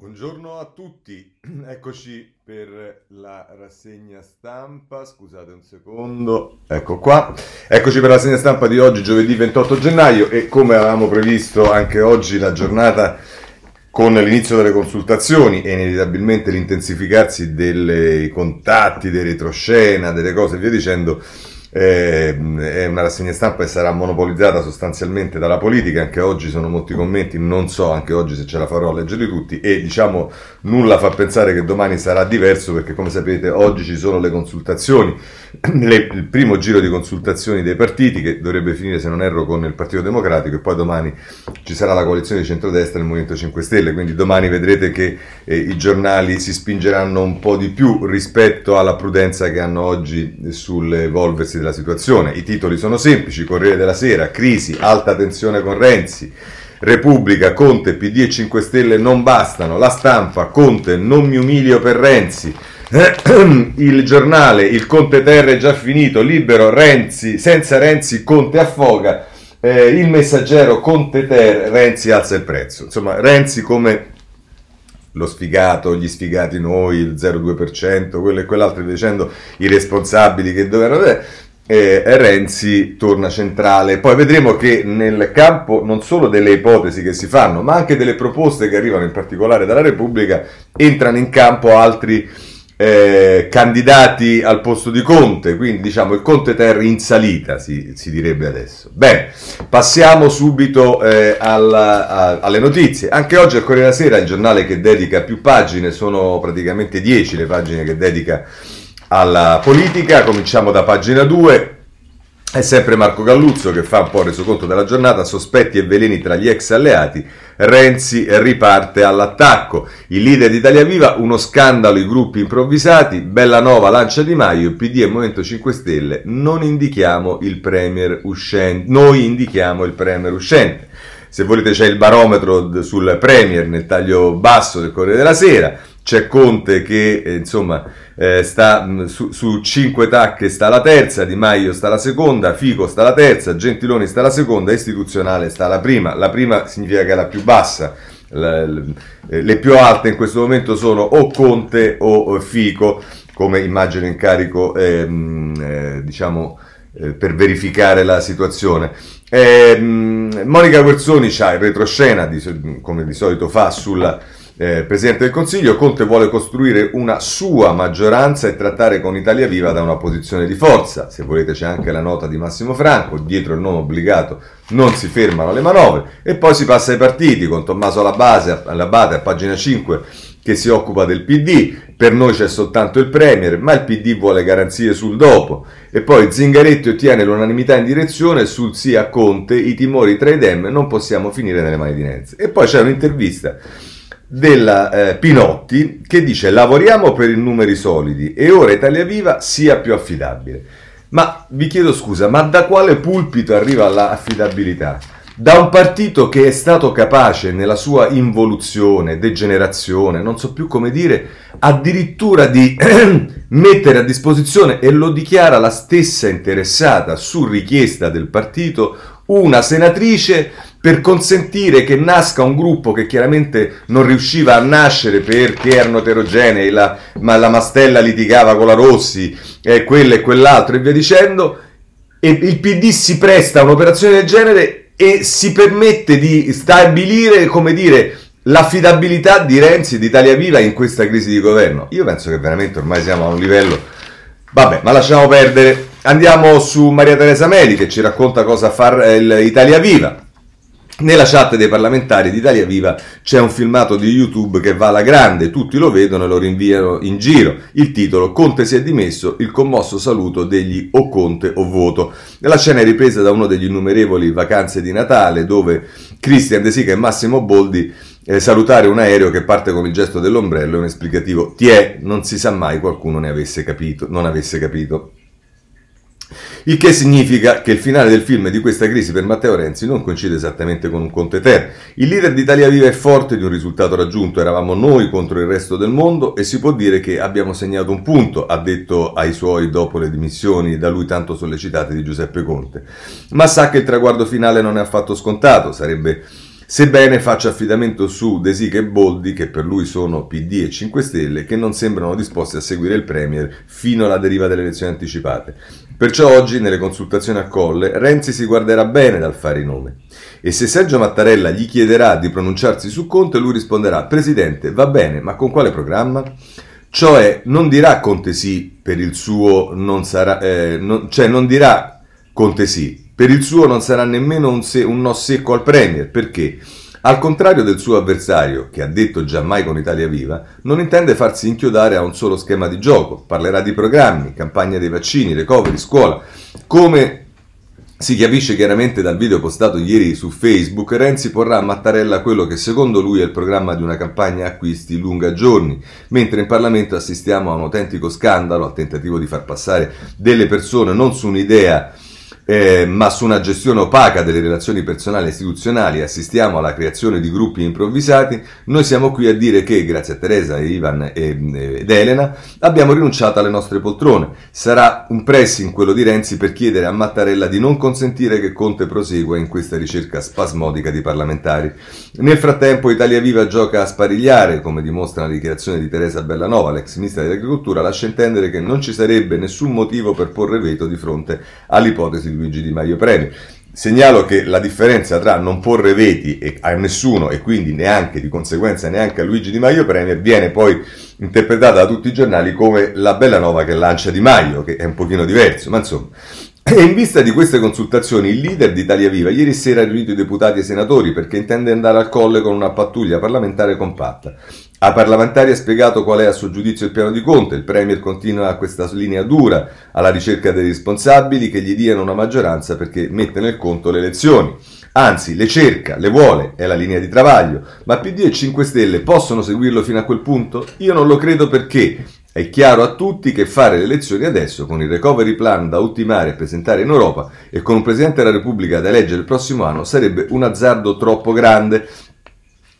Buongiorno a tutti, eccoci per la rassegna stampa, scusate un secondo, ecco qua, eccoci per la rassegna stampa di oggi, giovedì 28 gennaio e come avevamo previsto anche oggi la giornata con l'inizio delle consultazioni e inevitabilmente l'intensificarsi dei contatti, dei retroscena, delle cose e via dicendo, è una rassegna stampa che sarà monopolizzata sostanzialmente dalla politica, anche oggi sono molti commenti, non so anche oggi se ce la farò a leggerli tutti e diciamo nulla fa pensare che domani sarà diverso perché come sapete oggi ci sono le consultazioni, le, il primo giro di consultazioni dei partiti che dovrebbe finire se non erro con il Partito Democratico e poi domani ci sarà la coalizione di centrodestra e il Movimento 5 Stelle, quindi domani vedrete che eh, i giornali si spingeranno un po' di più rispetto alla prudenza che hanno oggi sull'evolversi della situazione. I titoli sono semplici, Corriere della Sera, crisi, alta tensione con Renzi, Repubblica, Conte, PD e 5 Stelle non bastano, la stampa, Conte, non mi umilio per Renzi, il giornale, il Conte Terra è già finito, libero, Renzi, senza Renzi Conte affoga, eh, il messaggero Conte Terra, Renzi alza il prezzo. Insomma, Renzi come lo sfigato, gli sfigati noi, il 0,2%, quello e quell'altro, dicendo i responsabili che dovevano eh, Renzi torna centrale. Poi vedremo che nel campo non solo delle ipotesi che si fanno, ma anche delle proposte che arrivano in particolare dalla Repubblica, entrano in campo altri eh, candidati al posto di Conte, quindi diciamo il Conte Ter in salita si, si direbbe adesso. Bene, passiamo subito eh, alla, a, alle notizie. Anche oggi al Corriere della Sera, il giornale che dedica più pagine, sono praticamente 10 le pagine che dedica alla politica. Cominciamo da pagina 2. È sempre Marco Galluzzo che fa un po' reso conto della giornata, sospetti e veleni tra gli ex alleati, Renzi riparte all'attacco, il leader di Italia Viva, uno scandalo, i gruppi improvvisati, Bellanova lancia Di Maio, PD e Movimento 5 Stelle, non indichiamo il premier uscente, noi indichiamo il premier uscente. Se volete c'è il barometro sul premier nel taglio basso del Corriere della Sera, c'è Conte che eh, insomma eh, sta mm, su, su 5 tacche sta la terza, Di Maio sta la seconda, Fico sta la terza, Gentiloni sta la seconda, istituzionale sta la prima. La prima significa che è la più bassa. Le, le, eh, le più alte in questo momento sono o Conte o Fico, come immagino in carico ehm, eh, diciamo eh, per verificare la situazione. Eh, Monica Guerzoni c'ha il retroscena, di, come di solito fa, sulla eh, Presidente del Consiglio, Conte vuole costruire una sua maggioranza e trattare con Italia Viva da una posizione di forza. Se volete c'è anche la nota di Massimo Franco, dietro il nome obbligato non si fermano le manovre e poi si passa ai partiti con Tommaso Labate, Labate a pagina 5 che si occupa del PD, per noi c'è soltanto il Premier, ma il PD vuole garanzie sul dopo. E poi Zingaretti ottiene l'unanimità in direzione sul sì a Conte, i timori tra i Dem non possiamo finire nelle mani di Nenzi. E poi c'è un'intervista della eh, Pinotti che dice lavoriamo per i numeri solidi e ora Italia Viva sia più affidabile. Ma vi chiedo scusa, ma da quale pulpito arriva l'affidabilità? Da un partito che è stato capace nella sua involuzione, degenerazione, non so più come dire, addirittura di mettere a disposizione, e lo dichiara la stessa interessata su richiesta del partito, una senatrice per consentire che nasca un gruppo che chiaramente non riusciva a nascere perché erano eterogenei, la, ma la Mastella litigava con la Rossi, eh, quello e quell'altro e via dicendo, e il PD si presta a un'operazione del genere e si permette di stabilire, come dire, l'affidabilità di Renzi e di Italia Viva in questa crisi di governo. Io penso che veramente ormai siamo a un livello... Vabbè, ma lasciamo perdere. Andiamo su Maria Teresa Medi che ci racconta cosa fa Italia Viva. Nella chat dei parlamentari di Italia Viva c'è un filmato di YouTube che va alla grande, tutti lo vedono e lo rinviano in giro. Il titolo Conte si è dimesso, il commosso saluto degli o Conte o voto. La scena è ripresa da uno degli innumerevoli vacanze di Natale dove Christian De Sica e Massimo Boldi eh, salutare un aereo che parte con il gesto dell'ombrello e un esplicativo ti è, non si sa mai qualcuno ne avesse capito, non avesse capito. Il che significa che il finale del film di questa crisi per Matteo Renzi non coincide esattamente con un Conte Ter. Il leader d'Italia Viva è forte di un risultato raggiunto, eravamo noi contro il resto del mondo e si può dire che abbiamo segnato un punto, ha detto ai suoi dopo le dimissioni da lui tanto sollecitate di Giuseppe Conte. Ma sa che il traguardo finale non è affatto scontato, sarebbe sebbene faccia affidamento su De e Boldi, che per lui sono PD e 5 Stelle, che non sembrano disposti a seguire il Premier fino alla deriva delle elezioni anticipate. Perciò oggi, nelle consultazioni a Colle, Renzi si guarderà bene dal fare i nomi. E se Sergio Mattarella gli chiederà di pronunciarsi su Conte, lui risponderà: Presidente, va bene, ma con quale programma? Cioè, non dirà Conte sì per il suo non sarà, eh, non, cioè non dirà Conte sì, per il suo non sarà nemmeno un, se, un no secco al Premier, perché? Al contrario del suo avversario, che ha detto giammai con Italia Viva, non intende farsi inchiodare a un solo schema di gioco, parlerà di programmi, campagna dei vaccini, recovery, scuola, come si capisce chiaramente dal video postato ieri su Facebook, Renzi porrà a Mattarella quello che secondo lui è il programma di una campagna acquisti lunga giorni, mentre in Parlamento assistiamo a un autentico scandalo, al tentativo di far passare delle persone non su un'idea eh, ma su una gestione opaca delle relazioni personali e istituzionali assistiamo alla creazione di gruppi improvvisati, noi siamo qui a dire che, grazie a Teresa, Ivan ed Elena, abbiamo rinunciato alle nostre poltrone. Sarà un pressing quello di Renzi per chiedere a Mattarella di non consentire che Conte prosegua in questa ricerca spasmodica di parlamentari. Nel frattempo Italia Viva gioca a sparigliare, come dimostra la dichiarazione di Teresa Bellanova, l'ex ministra dell'Agricoltura, lascia intendere che non ci sarebbe nessun motivo per porre veto di fronte all'ipotesi di Luigi Di Maio Premio. Segnalo che la differenza tra non porre veti a nessuno e quindi neanche di conseguenza neanche a Luigi Di Maio Premier viene poi interpretata da tutti i giornali come la bella nova che lancia Di Maio, che è un pochino diverso, ma insomma. E in vista di queste consultazioni, il leader di Italia Viva ieri sera ha riunito i deputati e i senatori perché intende andare al colle con una pattuglia parlamentare compatta. A parlamentari ha spiegato qual è a suo giudizio il piano di Conte. Il Premier continua questa linea dura alla ricerca dei responsabili che gli diano una maggioranza perché mette nel conto le elezioni. Anzi, le cerca, le vuole, è la linea di travaglio. Ma PD e 5 Stelle possono seguirlo fino a quel punto? Io non lo credo perché è chiaro a tutti che fare le elezioni adesso, con il recovery plan da ultimare e presentare in Europa e con un Presidente della Repubblica da eleggere il prossimo anno, sarebbe un azzardo troppo grande.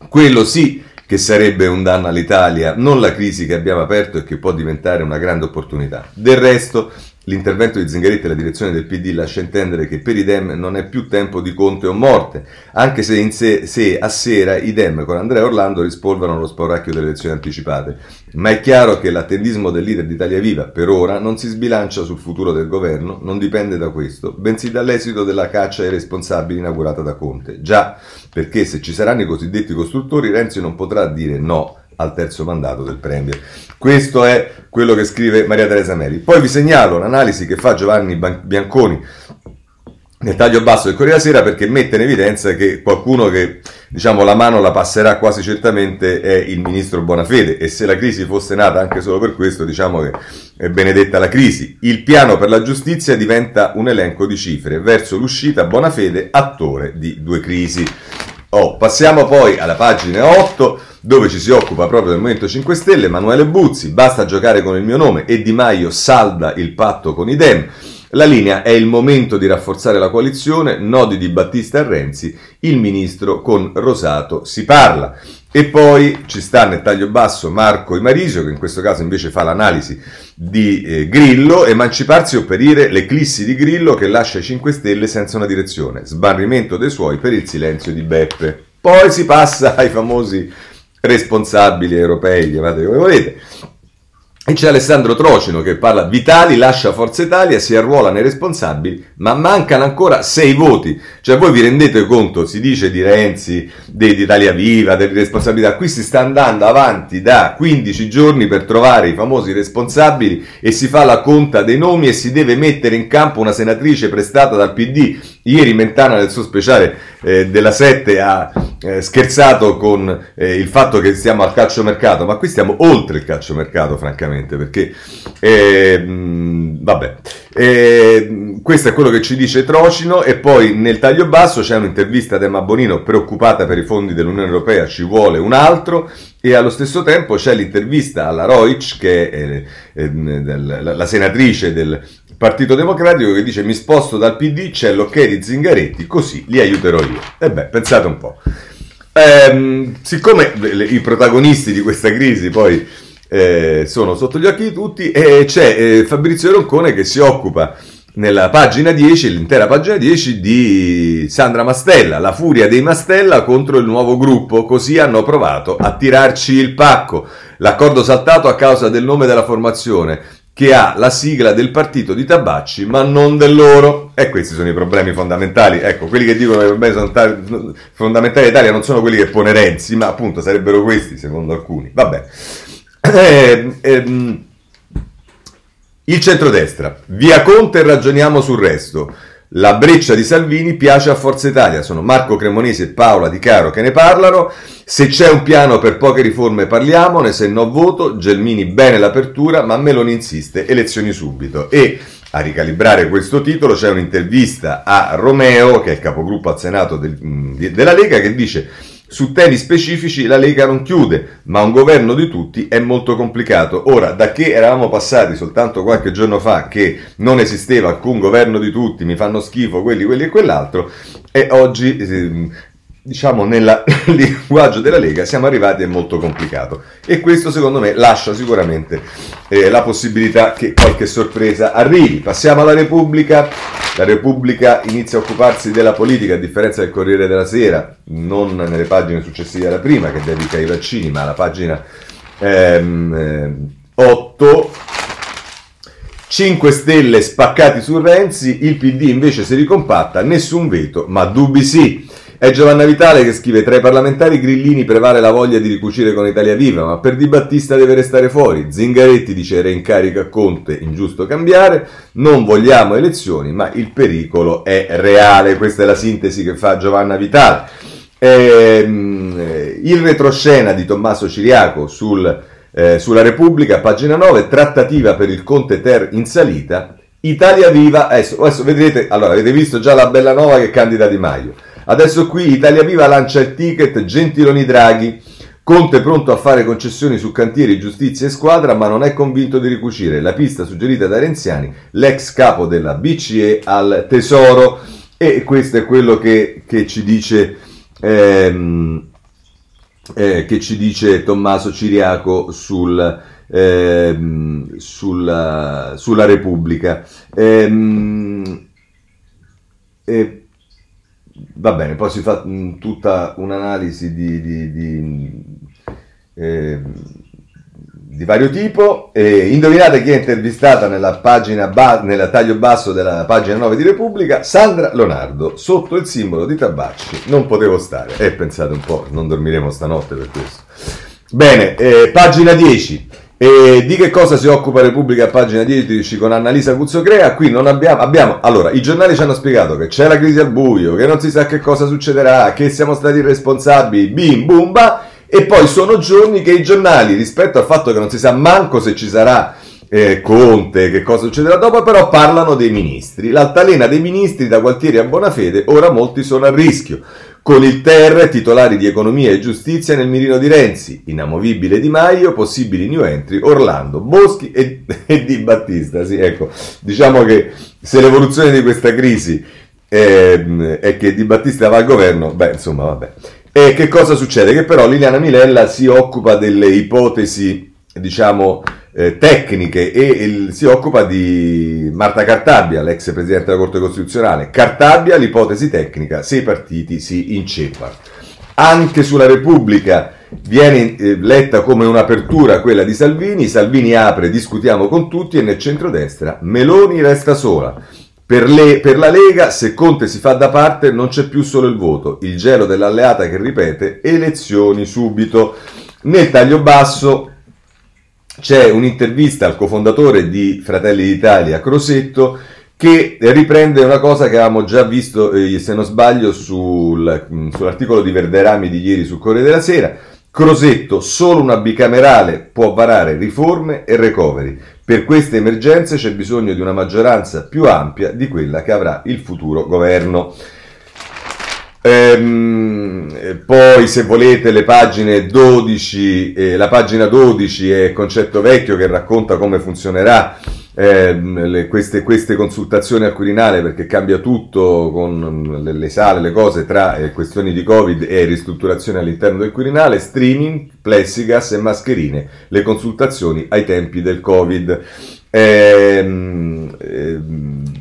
Quello sì che sarebbe un danno all'Italia, non la crisi che abbiamo aperto e che può diventare una grande opportunità. Del resto, L'intervento di Zingaretti alla direzione del PD lascia intendere che per i Dem non è più tempo di conte o morte, anche se, se, se a sera i Dem con Andrea Orlando rispolverano lo spauracchio delle elezioni anticipate. Ma è chiaro che l'attendismo del leader d'Italia Viva, per ora, non si sbilancia sul futuro del governo, non dipende da questo, bensì dall'esito della caccia ai responsabili inaugurata da Conte. Già, perché se ci saranno i cosiddetti costruttori, Renzi non potrà dire no al terzo mandato del Premier. Questo è quello che scrive Maria Teresa Meli. Poi vi segnalo l'analisi che fa Giovanni Bianconi nel taglio basso del Corriere Sera perché mette in evidenza che qualcuno che diciamo la mano la passerà quasi certamente è il ministro Bonafede e se la crisi fosse nata anche solo per questo diciamo che è benedetta la crisi. Il piano per la giustizia diventa un elenco di cifre verso l'uscita Bonafede attore di due crisi. Oh, passiamo poi alla pagina 8 dove ci si occupa proprio del Movimento 5 Stelle, Emanuele Buzzi, basta giocare con il mio nome e Di Maio salda il patto con i Dem. La linea è il momento di rafforzare la coalizione, nodi di Battista e Renzi, il ministro con Rosato si parla. E poi ci sta nel taglio basso Marco Imarisio, che in questo caso invece fa l'analisi di eh, Grillo, emanciparsi o perire l'eclissi di Grillo che lascia i 5 Stelle senza una direzione, sbarrimento dei suoi per il silenzio di Beppe. Poi si passa ai famosi responsabili europei, chiamate come volete. E c'è Alessandro Trocino che parla, Vitali lascia Forza Italia, si arruola nei responsabili, ma mancano ancora sei voti. Cioè voi vi rendete conto, si dice di Renzi, di, di Italia Viva, delle responsabilità, qui si sta andando avanti da 15 giorni per trovare i famosi responsabili e si fa la conta dei nomi e si deve mettere in campo una senatrice prestata dal PD. Ieri Mentana nel suo speciale eh, della 7 ha eh, scherzato con eh, il fatto che stiamo al calciomercato, ma qui stiamo oltre il calciomercato, francamente, perché eh, mh, vabbè. Eh, questo è quello che ci dice Trocino e poi nel taglio basso c'è un'intervista ad Emma Bonino preoccupata per i fondi dell'Unione Europea, ci vuole un altro e allo stesso tempo c'è l'intervista alla Roic che è eh, la, la senatrice del Partito Democratico che dice mi sposto dal PD, c'è l'ok di Zingaretti, così li aiuterò io. E beh, pensate un po'. Ehm, siccome i protagonisti di questa crisi poi eh, sono sotto gli occhi di tutti, e c'è eh, Fabrizio Roncone che si occupa nella pagina 10, l'intera pagina 10 di Sandra Mastella, la furia dei Mastella contro il nuovo gruppo, così hanno provato a tirarci il pacco. L'accordo saltato a causa del nome della formazione, che ha la sigla del partito di Tabacci, ma non del loro. E questi sono i problemi fondamentali. Ecco, quelli che dicono che i problemi fondamentali d'Italia non sono quelli che pone Renzi, ma appunto sarebbero questi, secondo alcuni. Vabbè. Eh, ehm, il centrodestra, via Conte ragioniamo sul resto. La breccia di Salvini piace a Forza Italia, sono Marco Cremonesi e Paola Di Caro che ne parlano. Se c'è un piano per poche riforme parliamone, se no voto, Gelmini bene l'apertura, ma Meloni insiste, elezioni subito. E a ricalibrare questo titolo c'è un'intervista a Romeo, che è il capogruppo al Senato del, della Lega, che dice su temi specifici la Lega non chiude, ma un governo di tutti è molto complicato. Ora, da che eravamo passati soltanto qualche giorno fa che non esisteva alcun governo di tutti, mi fanno schifo quelli, quelli e quell'altro, e oggi eh, diciamo nel linguaggio della Lega siamo arrivati è molto complicato e questo secondo me lascia sicuramente eh, la possibilità che qualche sorpresa arrivi. Passiamo alla Repubblica, la Repubblica inizia a occuparsi della politica a differenza del Corriere della Sera, non nelle pagine successive alla prima che dedica ai vaccini, ma alla pagina ehm, 8. 5 Stelle spaccati su Renzi, il PD invece si ricompatta, nessun veto, ma dubbi sì. È Giovanna Vitale che scrive: Tra i parlamentari grillini prevale la voglia di ricucire con Italia Viva, ma per Di Battista deve restare fuori. Zingaretti dice: Reincarica Conte, ingiusto cambiare. Non vogliamo elezioni, ma il pericolo è reale. Questa è la sintesi che fa Giovanna Vitale. Ehm, il retroscena di Tommaso Ciriaco sul, eh, sulla Repubblica, pagina 9, trattativa per il Conte Ter in salita. Italia Viva, adesso, adesso vedrete, allora avete visto già la bella nuova che candida Di Maio. Adesso qui Italia Viva lancia il ticket Gentiloni Draghi. Conte pronto a fare concessioni su cantieri, giustizia e squadra, ma non è convinto di ricucire la pista suggerita da Renziani, l'ex capo della BCE al Tesoro. E questo è quello che, che ci dice. Ehm, eh, che ci dice Tommaso Ciriaco sul, ehm, sulla, sulla, Repubblica. Ehm, eh, va bene, poi si fa mh, mm, tutta un'analisi di, di, di, eh, di vario tipo. E indovinate chi è intervistata nella pagina ba- nel taglio basso della pagina 9 di Repubblica? Sandra Leonardo, sotto il simbolo di Tabacci. Non potevo stare. E eh, pensate un po', non dormiremo stanotte per questo. Bene, eh, pagina 10. E di che cosa si occupa Repubblica a pagina 10 con Annalisa Cuzzocrea? Qui non abbiamo, abbiamo, allora, i giornali ci hanno spiegato che c'è la crisi al buio, che non si sa che cosa succederà, che siamo stati irresponsabili, bim, bumba, e poi sono giorni che i giornali, rispetto al fatto che non si sa manco se ci sarà eh, Conte, che cosa succederà dopo, però parlano dei ministri. L'altalena dei ministri da Gualtieri a Bonafede, ora molti sono a rischio con il Ter, titolari di economia e giustizia nel mirino di Renzi, inamovibile Di Maio, possibili new entry Orlando, Boschi e, e Di Battista. Sì, ecco, diciamo che se l'evoluzione di questa crisi è, è che Di Battista va al governo, beh, insomma, vabbè. E che cosa succede? Che però Liliana Milella si occupa delle ipotesi, diciamo, eh, tecniche e il, si occupa di Marta Cartabia, l'ex Presidente della Corte Costituzionale. Cartabia, l'ipotesi tecnica, se i partiti si inceppano. Anche sulla Repubblica viene eh, letta come un'apertura quella di Salvini, Salvini apre, discutiamo con tutti e nel centrodestra Meloni resta sola. Per, le, per, la Lega, se Conte si fa da parte, non c'è più solo il voto, il gelo dell'alleata che ripete elezioni subito. Nel taglio basso c'è un'intervista al cofondatore di Fratelli d'Italia, Crosetto, che riprende una cosa che avevamo già visto, eh, se non sbaglio, sul, mm, sull'articolo di Verderami di ieri sul Corriere della Sera. Crosetto, solo una bicamerale può varare riforme e recovery. Per queste emergenze c'è bisogno di una maggioranza più ampia di quella che avrà il futuro governo. Ehm, poi se volete le pagine 12, eh, la pagina 12 è Concetto Vecchio che racconta come funzionerà ehm, le, queste, queste, consultazioni al Quirinale perché cambia tutto con le, le sale, le cose tra eh, questioni di Covid e ristrutturazione all'interno del Quirinale, streaming, plessigas e mascherine, le consultazioni ai tempi del Covid. Ehm, ehm,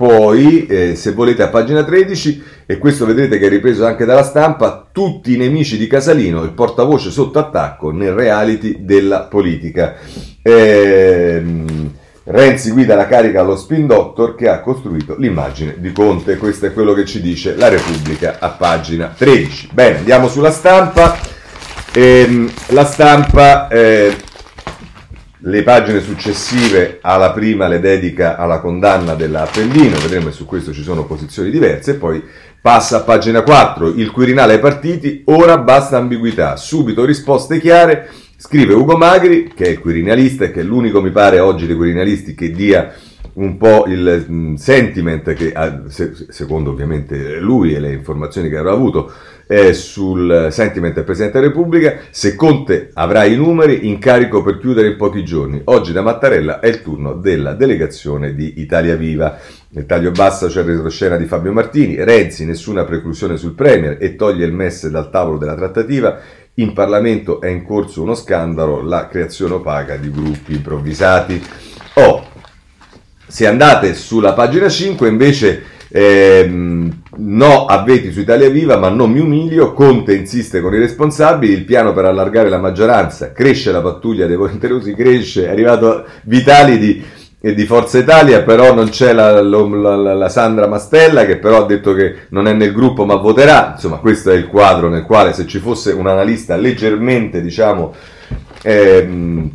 poi, eh, se volete, a pagina 13, e questo vedrete che è ripreso anche dalla stampa, tutti i nemici di Casalino, il portavoce sotto attacco nel reality della politica. Ehm, Renzi guida la carica allo spin doctor che ha costruito l'immagine di Conte. Questo è quello che ci dice la Repubblica a pagina 13. Bene, andiamo sulla stampa. Ehm, la stampa eh, le pagine successive alla prima le dedica alla condanna dell'Appendino, vedremo che su questo ci sono posizioni diverse, poi passa a pagina 4, il Quirinale ai partiti, ora basta ambiguità, subito risposte chiare, scrive Ugo Magri, che è il quirinalista e che è l'unico, mi pare, oggi dei quirinalisti che dia un po' il mm, sentiment che, secondo ovviamente lui e le informazioni che avrà avuto, eh, sul sentiment del Presidente della Repubblica, se Conte avrà i numeri, incarico per chiudere in pochi giorni. Oggi da Mattarella è il turno della delegazione di Italia Viva. Nel taglio basso c'è il retroscena di Fabio Martini, Renzi nessuna preclusione sul Premier e toglie il MES dal tavolo della trattativa. In Parlamento è in corso uno scandalo, la creazione opaca di gruppi improvvisati. Oh, se andate sulla pagina 5 invece Ehm, no a veti su Italia Viva, ma non mi umilio. Conte insiste con i responsabili. Il piano per allargare la maggioranza cresce la pattuglia dei volenterosi, cresce. È arrivato Vitali di, di Forza Italia, però non c'è la, la, la, la, Sandra Mastella che però ha detto che non è nel gruppo ma voterà. Insomma, questo è il quadro nel quale se ci fosse un analista leggermente, diciamo, ehm,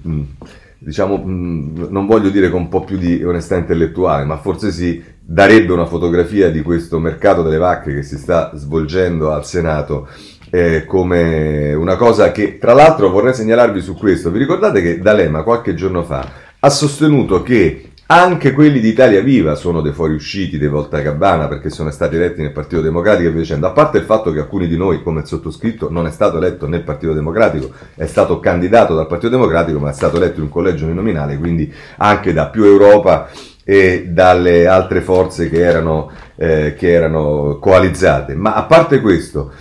diciamo, non voglio dire con un po' più di onestà intellettuale, ma forse sì, darebbe una fotografia di questo mercato delle vacche che si sta svolgendo al Senato eh, come una cosa che, tra l'altro, vorrei segnalarvi su questo. Vi ricordate che D'Alema qualche giorno fa ha sostenuto che anche quelli di Italia Viva sono dei fuoriusciti dei Volta Gabbana perché sono stati eletti nel Partito Democratico e via dicendo. A parte il fatto che alcuni di noi, come il sottoscritto, non è stato eletto nel Partito Democratico, è stato candidato dal Partito Democratico, ma è stato eletto in un collegio uninominale, quindi anche da più Europa e dalle altre forze che erano, eh, che erano coalizzate. Ma a parte questo,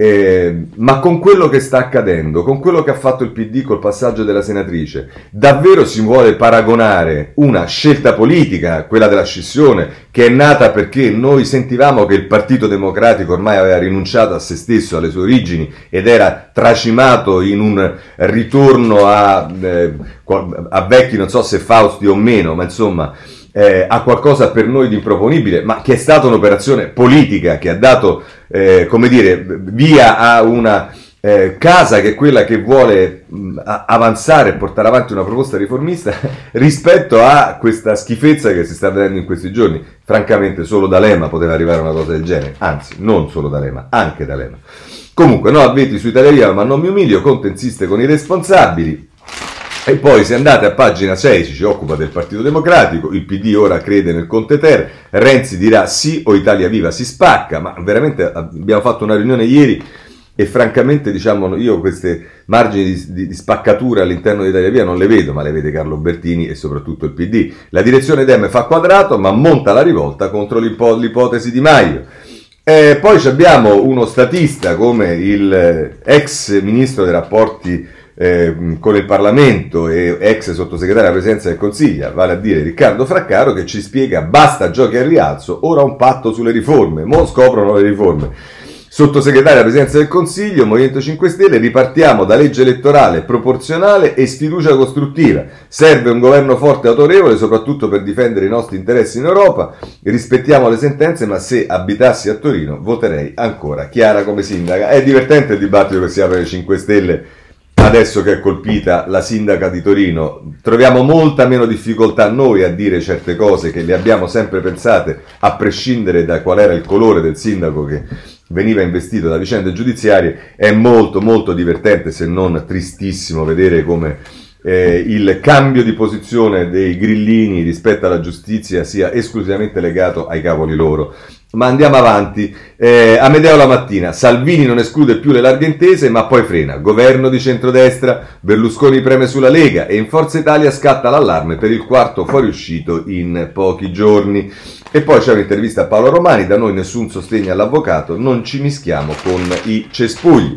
eh, ma con quello che sta accadendo, con quello che ha fatto il PD col passaggio della senatrice, davvero si vuole paragonare una scelta politica, quella della scissione, che è nata perché noi sentivamo che il Partito Democratico ormai aveva rinunciato a se stesso, alle sue origini, ed era tracimato in un ritorno a, eh, a vecchi, non so se Fausti o meno, ma insomma eh, a qualcosa per noi di improponibile, ma che è stata un'operazione politica che ha dato, eh, come dire, via a una eh, casa che è quella che vuole mh, avanzare e portare avanti una proposta riformista rispetto a questa schifezza che si sta vedendo in questi giorni. Francamente, solo D'Alema poteva arrivare una cosa del genere, anzi, non solo D'Alema, anche D'Alema. Comunque, no, avveti su Italia Viva, ma non mi umilio, Conte insiste con i responsabili, e poi se andate a pagina 6 ci si occupa del Partito Democratico, il PD ora crede nel Conte Ter, Renzi dirà sì o Italia Viva si spacca, ma veramente abbiamo fatto una riunione ieri e francamente diciamo io queste margini di, di, di spaccatura all'interno di Italia Via non le vedo, ma le vede Carlo Bertini e soprattutto il PD. La direzione Dem fa quadrato ma monta la rivolta contro l'ipo- l'ipotesi di Maio. E poi abbiamo uno statista come il eh, ex ministro dei rapporti eh, con il Parlamento e ex sottosegretario alla Presidenza del Consiglio, vale a dire Riccardo Fraccaro, che ci spiega basta giochi al rialzo, ora un patto sulle riforme, mo scoprono le riforme. Sottosegretario alla Presidenza del Consiglio, Movimento 5 Stelle, ripartiamo da legge elettorale proporzionale e sfiducia costruttiva. Serve un governo forte e autorevole, soprattutto per difendere i nostri interessi in Europa. Rispettiamo le sentenze, ma se abitassi a Torino voterei ancora. Chiara come sindaca. È divertente il dibattito che si apre ai 5 Stelle adesso che è colpita la sindaca di Torino, troviamo molta meno difficoltà noi a dire certe cose che le abbiamo sempre pensate, a prescindere da qual era il colore del sindaco che veniva investito da vicende giudiziarie, è molto molto divertente se non tristissimo vedere come eh, il cambio di posizione dei grillini rispetto alla giustizia sia esclusivamente legato ai cavoli loro. Ma andiamo avanti. Eh, Amedeo la mattina. Salvini non esclude più le larghe intese, ma poi frena. Governo di centrodestra. Berlusconi preme sulla Lega e in Forza Italia scatta l'allarme per il quarto fuoriuscito in pochi giorni. E poi c'è un'intervista a Paolo Romani. Da noi nessun sostegno all'avvocato. Non ci mischiamo con i cespugli.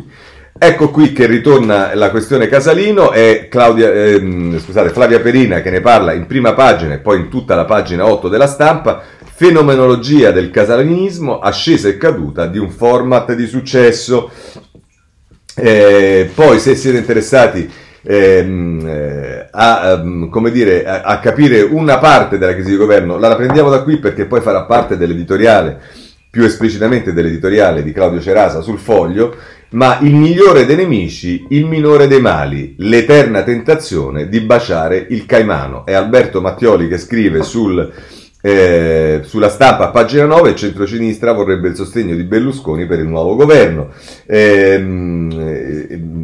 Ecco qui che ritorna la questione Casalino e Claudia, ehm, scusate, Flavia Perina che ne parla in prima pagina e poi in tutta la pagina 8 della stampa Fenomenologia del casalinismo, ascesa e caduta di un format di successo. Eh, poi se siete interessati ehm, eh, a, come dire, a, a, capire una parte della crisi di governo, la prendiamo da qui perché poi farà parte dell'editoriale, più esplicitamente dell'editoriale di Claudio Cerasa sul foglio, ma il migliore dei nemici, il minore dei mali, l'eterna tentazione di baciare il caimano. È Alberto Mattioli che scrive sul eh, sulla stampa, pagina 9, il centrosinistra vorrebbe il sostegno di Berlusconi per il nuovo governo. Eh,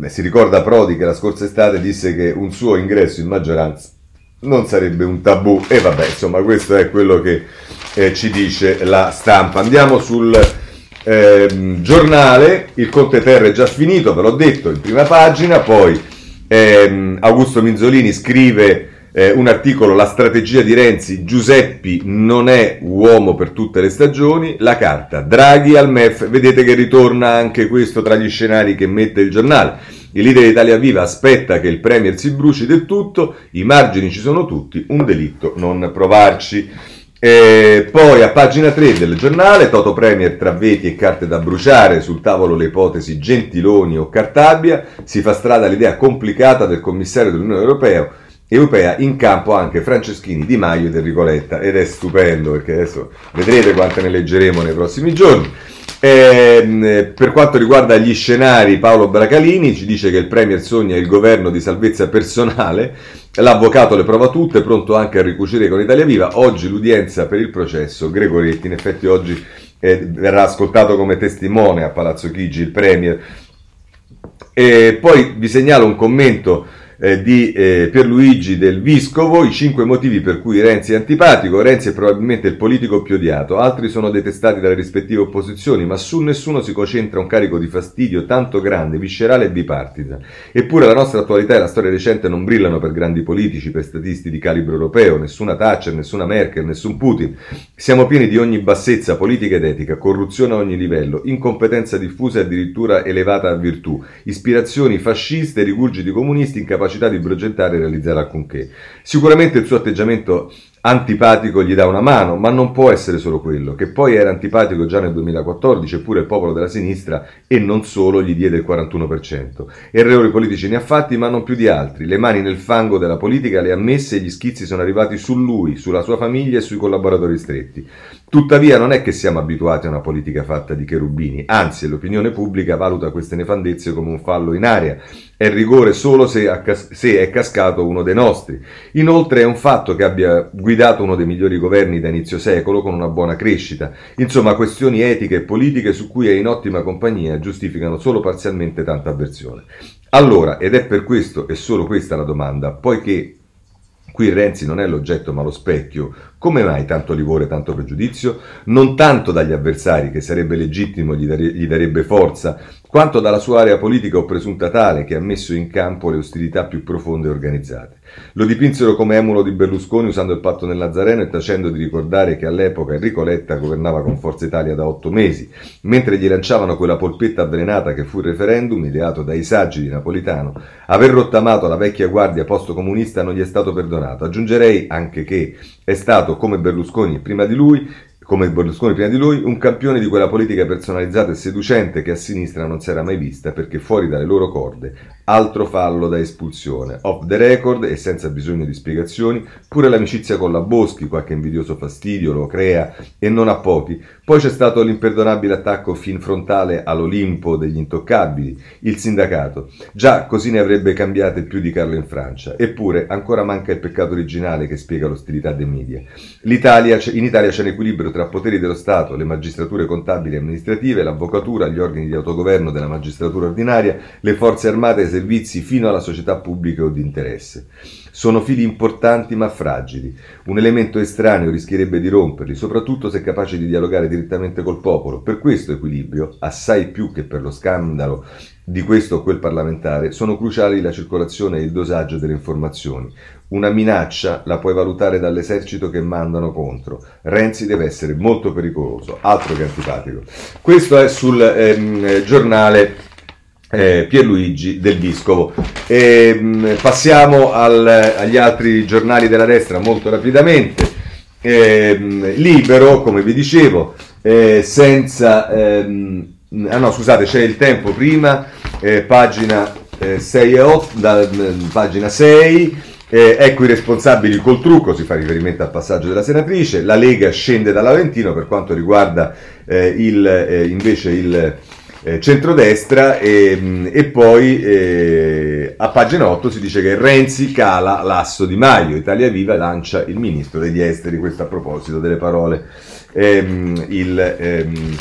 eh, si ricorda Prodi che la scorsa estate disse che un suo ingresso in maggioranza non sarebbe un tabù. E vabbè, insomma, questo è quello che eh, ci dice la stampa. Andiamo sul ehm, giornale. Il Conte Terra è già finito, ve l'ho detto, in prima pagina. Poi ehm, Augusto Minzolini scrive eh, un articolo, la strategia di Renzi, Giuseppi non è uomo per tutte le stagioni, la carta, Draghi al MEF, vedete che ritorna anche questo tra gli scenari che mette il giornale. Il leader Italia Viva aspetta che il Premier si bruci del tutto, i margini ci sono tutti, un delitto non provarci. E poi a pagina 3 del giornale, Toto Premier tra veti e carte da bruciare, sul tavolo le ipotesi Gentiloni o Cartabia, si fa strada l'idea complicata del commissario dell'Unione Europea europea in campo anche Franceschini, Di Maio ed Enrico Letta ed è stupendo perché adesso vedrete quante ne leggeremo nei prossimi giorni. Eh, per quanto riguarda gli scenari, Paolo Bracalini ci dice che il Premier sogna il governo di salvezza personale, l'avvocato le prova tutte, pronto anche a ricucire con Italia Viva. Oggi l'udienza per il processo, Gregoretti, in effetti oggi eh, verrà ascoltato come testimone a Palazzo Chigi il Premier. E poi vi segnalo un commento eh, di eh, Pierluigi del Viscovo, i cinque motivi per cui Renzi è antipatico. Renzi è probabilmente il politico più odiato, altri sono detestati dalle rispettive opposizioni, ma su nessuno si concentra un carico di fastidio tanto grande, viscerale e bipartisan. Eppure la nostra attualità e la storia recente non brillano per grandi politici, per statisti di calibro europeo, nessuna Thatcher, nessuna Merkel, nessun Putin. Siamo pieni di ogni bassezza politica ed etica, corruzione a ogni livello, incompetenza diffusa e addirittura elevata a virtù, ispirazioni fasciste, rigurgiti comunisti, incapacità capacità di progettare e realizzare alcunché. Sicuramente il suo atteggiamento antipatico gli dà una mano, ma non può essere solo quello, che poi era antipatico già nel 2014, eppure il popolo della sinistra e non solo gli diede il 41%. Errori politici ne ha fatti, ma non più di altri. Le mani nel fango della politica le ha messe e gli schizzi sono arrivati su lui, sulla sua famiglia e sui collaboratori stretti. Tuttavia non è che siamo abituati a una politica fatta di cherubini, anzi l'opinione pubblica valuta queste nefandezze come un fallo in aria. È rigore solo se, è cascato uno dei nostri. Inoltre è un fatto che abbia guidato uno dei migliori governi da inizio secolo con una buona crescita. Insomma, questioni etiche e politiche su cui è in ottima compagnia giustificano solo parzialmente tanta avversione. Allora, ed è per questo e solo questa la domanda, poiché Qui Renzi non è l'oggetto ma lo specchio. Come mai tanto livore, tanto pregiudizio? Non tanto dagli avversari, che sarebbe legittimo gli, gli darebbe forza, quanto dalla sua area politica o presunta tale che ha messo in campo le ostilità più profonde e organizzate. Lo dipinsero come emulo di Berlusconi usando il patto nel Nazareno e tacendo di ricordare che all'epoca Enrico Letta governava con Forza Italia da otto mesi, mentre gli lanciavano quella polpetta avvelenata che fu il referendum, ideato dai saggi di Napolitano, aver rottamato la vecchia guardia post-comunista non gli è stato perdonato. Aggiungerei anche che è stato, come Berlusconi prima di lui, come Berlusconi prima di lui, un campione di quella politica personalizzata e seducente che a sinistra non si era mai vista perché fuori dalle loro corde, altro fallo da espulsione. Off the record e senza bisogno di spiegazioni, pure l'amicizia con la Boschi, qualche invidioso fastidio lo crea e non a pochi. Poi c'è stato l'imperdonabile attacco fin frontale all'Olimpo degli intoccabili, il sindacato. Già, così ne avrebbe cambiate più di Carlo in Francia. Eppure ancora manca il peccato originale che spiega l'ostilità dei media. L'Italia, in Italia c'è un equilibrio tra poteri dello Stato, le magistrature contabili e amministrative, l'avvocatura, gli organi di autogoverno della magistratura ordinaria, le forze armate servizi fino alla società pubblica o di interesse. Sono fili importanti ma fragili. Un elemento estraneo rischierebbe di romperli, soprattutto se capace di dialogare direttamente col popolo. Per questo equilibrio, assai più che per lo scandalo di questo o quel parlamentare, sono cruciali la circolazione e il dosaggio delle informazioni. Una minaccia la puoi valutare dall'esercito che mandano contro. Renzi deve essere molto pericoloso, altro che antipatico. Questo è sul ehm, giornale eh, Pierluigi del Discovo. E, ehm, passiamo al, agli altri giornali della destra molto rapidamente. ehm, libero, come vi dicevo, eh, senza... Ehm, ah no, scusate, c'è il tempo prima, eh, pagina 6 e 8, da, pagina 6. Eh, ecco i responsabili col trucco, si fa riferimento al passaggio della senatrice, la Lega scende dall'Aventino per quanto riguarda eh, il, eh, invece il eh, centrodestra e, mm, e poi eh, a pagina 8 si dice che Renzi cala l'asso di Maio, Italia Viva lancia il ministro degli esteri, questo a proposito delle parole. Ehm, il, ehm,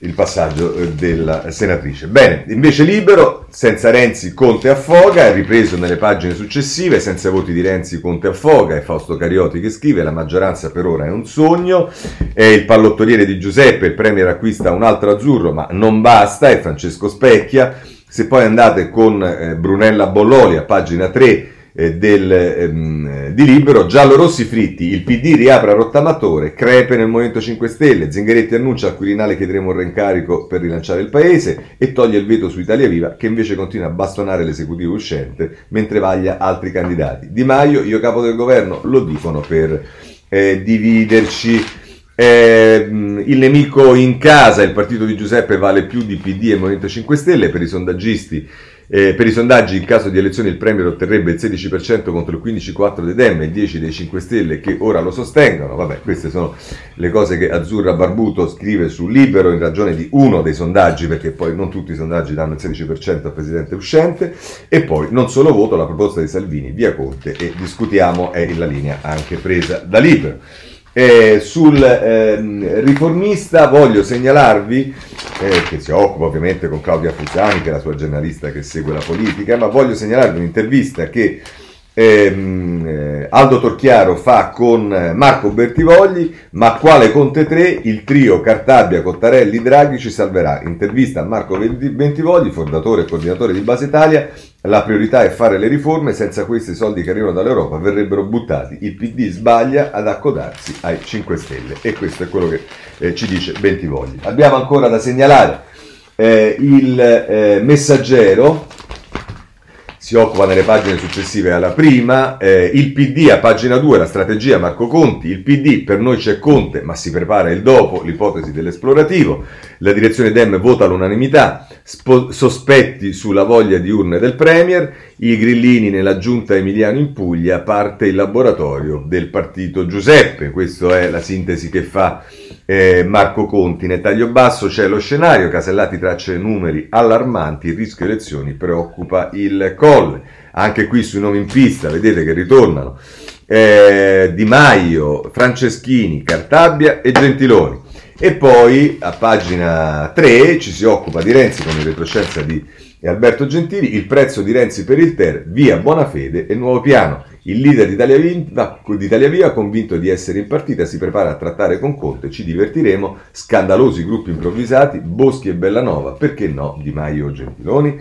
il passaggio eh, della senatrice. Bene, invece libero, senza Renzi Conte affoga, è ripreso nelle pagine successive, senza voti di Renzi Conte affoga, è Fausto Carioti che scrive, la maggioranza per ora è un sogno, è il pallottoliere di Giuseppe, il Premier acquista un altro azzurro, ma non basta, è Francesco Specchia, se poi andate con eh, Brunella Bolloli a pagina 3, eh, del, ehm, di Libero, Giallo Rossi Fritti, il PD riapre a rottamatore, crepe nel Movimento 5 Stelle, Zingaretti annuncia al Quirinale chiederemo un reincarico per rilanciare il paese e toglie il veto su Italia Viva che invece continua a bastonare l'esecutivo uscente mentre vaglia altri candidati. Di Maio, io capo del governo, lo dicono per eh, dividerci. Eh, il nemico in casa, il partito di Giuseppe vale più di PD e Movimento 5 Stelle per i sondaggisti eh, per i sondaggi, in caso di elezioni, il Premier otterrebbe il 16% contro il 15,4% dei Dem e il 10% dei 5 Stelle che ora lo sostengono. Vabbè, queste sono le cose che Azzurra Barbuto scrive su Libero in ragione di uno dei sondaggi, perché poi non tutti i sondaggi danno il 16% al presidente uscente. E poi, non solo voto, la proposta di Salvini via Conte e discutiamo è la linea anche presa da Libero. Eh, sul eh, riformista voglio segnalarvi, eh, che si occupa ovviamente con Claudia Fusani, che è la sua giornalista che segue la politica, ma voglio segnalarvi un'intervista che ehm, eh, Aldo Torchiaro fa con Marco Bertivogli, ma quale Conte 3, il trio Cartabia, Cottarelli, Draghi ci salverà. Intervista a Marco Bertivogli, fondatore e coordinatore di Base Italia, la priorità è fare le riforme, senza questi soldi che arrivano dall'Europa verrebbero buttati. Il PD sbaglia ad accodarsi ai 5 Stelle e questo è quello che eh, ci dice Bentivogli. Abbiamo ancora da segnalare eh, il eh, messaggero si occupa nelle pagine successive alla prima, eh, il PD a pagina 2, la strategia Marco Conti, il PD per noi c'è Conte ma si prepara il dopo, l'ipotesi dell'esplorativo, la direzione Dem vota all'unanimità, spo- sospetti sulla voglia di urne del Premier, i grillini nella giunta Emiliano in Puglia, parte il laboratorio del partito Giuseppe, questa è la sintesi che fa eh, Marco Conti. Nel taglio basso c'è lo scenario, Casellati traccia numeri allarmanti, il rischio elezioni preoccupa il Colle. Anche qui sui nomi in pista, vedete che ritornano eh, Di Maio, Franceschini, Cartabbia e Gentiloni. E poi a pagina 3 ci si occupa di Renzi con il retroscenza di Alberto Gentili, il prezzo di Renzi per il Ter, via Buonafede e nuovo piano. Il leader di Italia, Viva, di Italia Via, convinto di essere in partita, si prepara a trattare con Conte. Ci divertiremo. Scandalosi gruppi improvvisati, Boschi e Bellanova, perché no, Di Maio Gentiloni.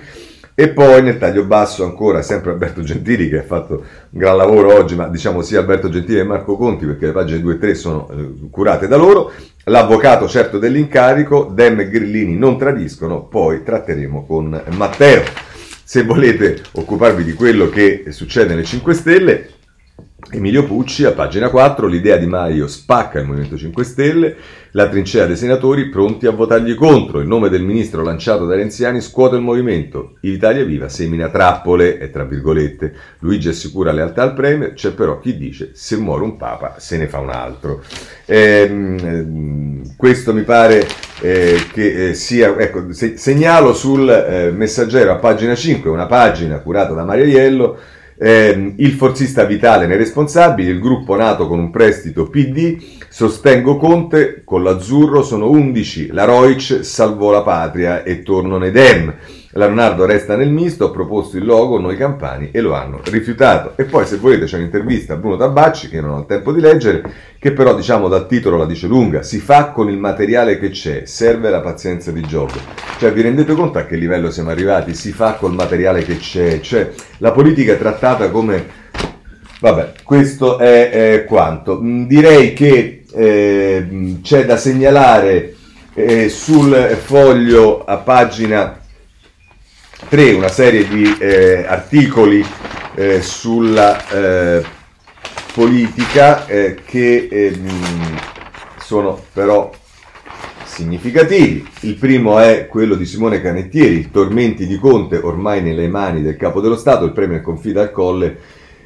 E poi nel taglio basso ancora sempre Alberto Gentili che ha fatto un gran lavoro oggi, ma diciamo sia Alberto Gentili che Marco Conti perché le pagine 2 e 3 sono eh, curate da loro. L'avvocato certo dell'incarico, Dem e Grillini non tradiscono, poi tratteremo con Matteo. Se volete occuparvi di quello che succede nelle 5 Stelle, Emilio Pucci, a pagina 4, l'idea di Maio spacca il Movimento 5 Stelle, la trincea dei senatori pronti a votargli contro, il nome del ministro lanciato dai renziani scuote il movimento, Italia Viva semina trappole, e tra virgolette, Luigi assicura lealtà al Premier, c'è però chi dice se muore un papa se ne fa un altro. Eh, questo mi pare eh, che eh, sia, ecco, se, segnalo sul eh, messaggero a pagina 5, una pagina curata da Mario Iello, eh, il forzista vitale nei responsabili, il gruppo nato con un prestito PD, sostengo Conte, con l'azzurro sono 11, la Roic salvò la patria e torno nei Dem. Leonardo resta nel misto, ho proposto il logo, noi campani, e lo hanno rifiutato. E poi se volete c'è un'intervista a Bruno Tabacci, che non ho il tempo di leggere, che però diciamo dal titolo la dice lunga, si fa con il materiale che c'è, serve la pazienza di gioco. Cioè vi rendete conto a che livello siamo arrivati? Si fa col materiale che c'è, cioè la politica è trattata come... Vabbè, questo è, è quanto. Mm, direi che eh, c'è da segnalare eh, sul foglio a pagina 3 una serie di eh, articoli eh, sulla, eh, politica eh, che ehm, sono però significativi. Il primo è quello di Simone Canettieri, Tormenti di Conte ormai nelle mani del capo dello Stato, il premio confida al colle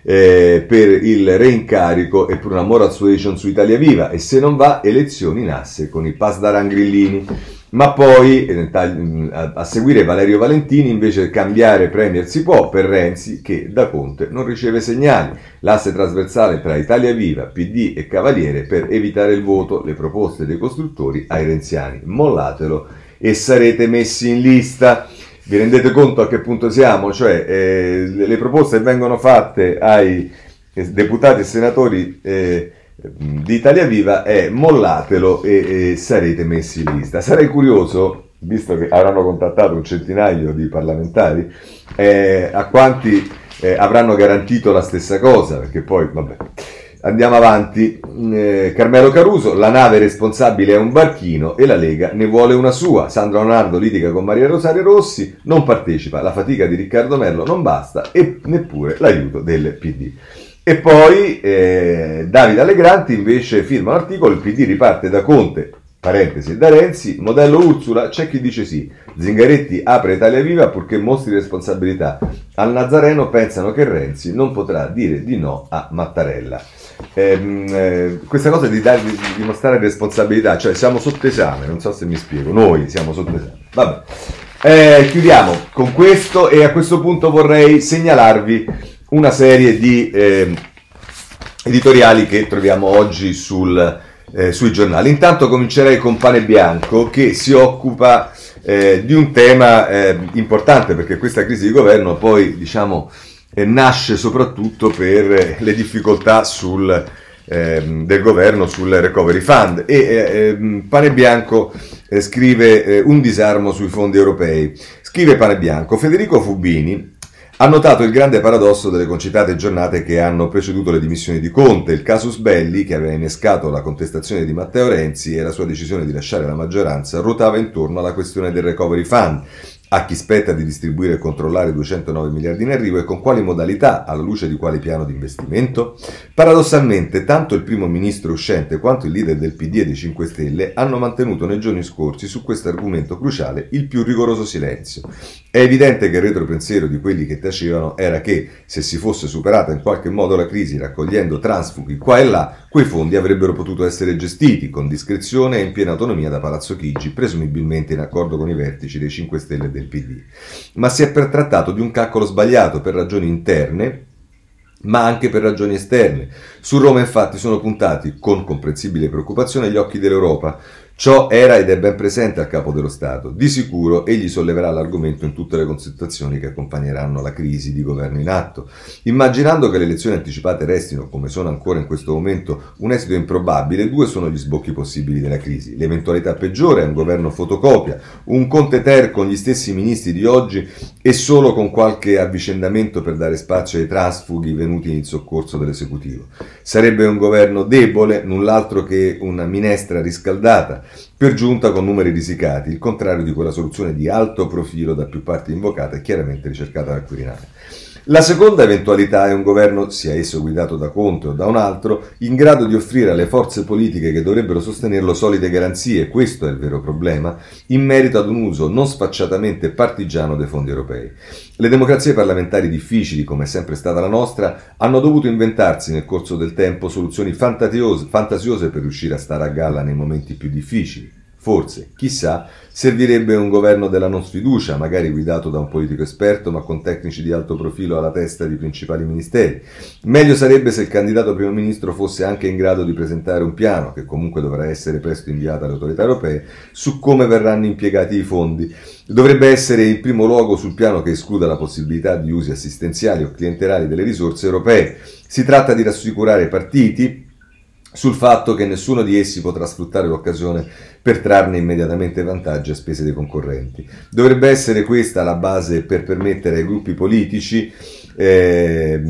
eh, per il reincarico e per una moral suasion su Italia Viva e se non va elezioni in asse con i pass da Rangrillini. Ma poi eh, a seguire Valerio Valentini invece cambiare Premier si può per Renzi che da Conte non riceve segnali. L'asse trasversale tra Italia Viva, PD e Cavaliere per evitare il voto, le proposte dei costruttori ai renziani. Mollatelo e sarete messi in lista. Vi rendete conto a che punto siamo? Cioè eh, le proposte vengono fatte ai eh, deputati e senatori eh, di Italia Viva è mollatelo e, e, sarete messi in lista. Sarei curioso, visto che avranno contattato un centinaio di parlamentari, eh, a quanti eh, avranno garantito la stessa cosa, perché poi, vabbè. Andiamo avanti. Eh, Carmelo Caruso, la nave responsabile è un barchino e la Lega ne vuole una sua. Sandra Leonardo litiga con Maria Rosario Rossi, non partecipa. La fatica di Riccardo Mello non basta e neppure l'aiuto del PD. E poi eh, Davide Allegranti invece firma un articolo, il PD riparte da Conte, parentesi, da Renzi, modello Ursula, c'è chi dice sì. Zingaretti apre Italia Viva purché mostri responsabilità. Al Nazareno pensano che Renzi non potrà dire di no a Mattarella. Eh, eh, questa cosa di, dare, di, mostrare responsabilità, cioè siamo sotto esame, non so se mi spiego, noi siamo sotto esame. Vabbè. Eh, chiudiamo con questo e a questo punto vorrei segnalarvi una serie di eh, editoriali che troviamo oggi sul, eh, sui giornali. Intanto comincerei con Pane Bianco che si occupa eh, di un tema eh, importante perché questa crisi di governo poi diciamo nasce soprattutto per le difficoltà sul, ehm, del governo sul recovery fund. E ehm, Pane Bianco eh, scrive un disarmo sui fondi europei. Scrive Pane Bianco, Federico Fubini ha notato il grande paradosso delle concitate giornate che hanno preceduto le dimissioni di Conte, il casus belli che aveva innescato la contestazione di Matteo Renzi e la sua decisione di lasciare la maggioranza ruotava intorno alla questione del recovery fund a chi spetta di distribuire e controllare 209 miliardi in arrivo e con quali modalità, alla luce di quale piano di investimento? Paradossalmente, tanto il primo ministro uscente quanto il leader del PD e dei 5 Stelle hanno mantenuto nei giorni scorsi su questo argomento cruciale il più rigoroso silenzio. È evidente che il retropensiero di quelli che tacevano era che, se si fosse superata in qualche modo la crisi raccogliendo transfughi qua e là, quei fondi avrebbero potuto essere gestiti con discrezione e in piena autonomia da Palazzo Chigi, presumibilmente in accordo con i vertici dei 5 Stelle e del PD. Ma si è trattato di un calcolo sbagliato per ragioni interne ma anche per ragioni esterne. Su Roma infatti sono puntati, con comprensibile preoccupazione, gli occhi dell'Europa, Ciò era ed è ben presente al capo dello Stato. Di sicuro egli solleverà l'argomento in tutte le consultazioni che accompagneranno la crisi di governo in atto. Immaginando che le elezioni anticipate restino, come sono ancora in questo momento, un esito improbabile, due sono gli sbocchi possibili della crisi. L'eventualità peggiore è un governo fotocopia, un Conte Ter con gli stessi ministri di oggi e solo con qualche avvicendamento per dare spazio ai trasfughi venuti in soccorso dell'esecutivo. Sarebbe un governo debole, null'altro che una minestra riscaldata per giunta con numeri risicati, il contrario di quella soluzione di alto profilo da più parti invocata e chiaramente ricercata dal Quirinale. La seconda eventualità è un governo, sia esso guidato da Conte o da un altro, in grado di offrire alle forze politiche che dovrebbero sostenerlo solide garanzie, questo è il vero problema, in merito ad un uso non sfacciatamente partigiano dei fondi europei. Le democrazie parlamentari difficili, come è sempre stata la nostra, hanno dovuto inventarsi nel corso del tempo soluzioni fantasiose per riuscire a stare a galla nei momenti più difficili. Forse, chissà, servirebbe un governo della non sfiducia, magari guidato da un politico esperto ma con tecnici di alto profilo alla testa di principali ministeri. Meglio sarebbe se il candidato primo ministro fosse anche in grado di presentare un piano, che comunque dovrà essere presto inviato alle autorità europee, su come verranno impiegati i fondi. Dovrebbe essere in primo luogo sul piano che escluda la possibilità di usi assistenziali o clientelari delle risorse europee. Si tratta di rassicurare i partiti, sul fatto che nessuno di essi potrà sfruttare l'occasione per trarne immediatamente vantaggio a spese dei concorrenti. Dovrebbe essere questa la base per permettere ai gruppi politici eh,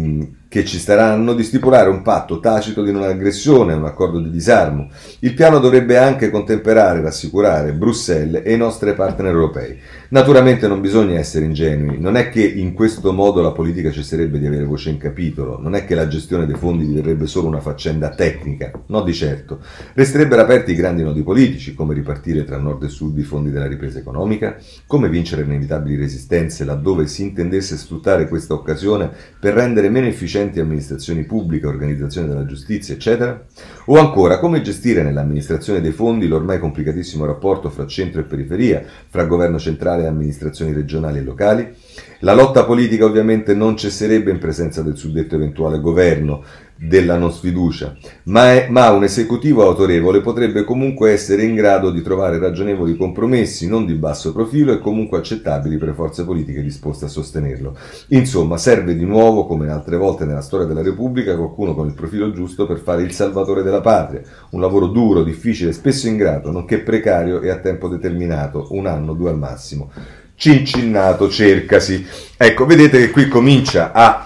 che ci staranno di stipulare un patto tacito di non aggressione, un accordo di disarmo. Il piano dovrebbe anche contemperare e rassicurare Bruxelles e i nostri partner europei. Naturalmente non bisogna essere ingenui, non è che in questo modo la politica cesserebbe di avere voce in capitolo, non è che la gestione dei fondi diverrebbe solo una faccenda tecnica, no di certo. Resterebbero aperti i grandi nodi politici, come ripartire tra nord e sud i fondi della ripresa economica, come vincere inevitabili resistenze laddove si intendesse sfruttare questa occasione per rendere meno efficienti amministrazioni pubbliche, organizzazioni della giustizia, eccetera, o ancora come gestire nell'amministrazione dei fondi l'ormai complicatissimo rapporto fra centro e periferia, fra governo centrale e amministrazioni regionali e locali. La lotta politica ovviamente non cesserebbe in presenza del suddetto eventuale governo della non sfiducia, ma, è, ma, un esecutivo autorevole potrebbe comunque essere in grado di trovare ragionevoli compromessi non di basso profilo e comunque accettabili per forze politiche disposte a sostenerlo. Insomma, serve di nuovo, come altre volte nella storia della Repubblica, qualcuno con il profilo giusto per fare il salvatore della patria, un lavoro duro, difficile, spesso ingrato, nonché precario e a tempo determinato, un anno, due al massimo. Cincinnato, cercasi. Ecco, vedete che qui comincia a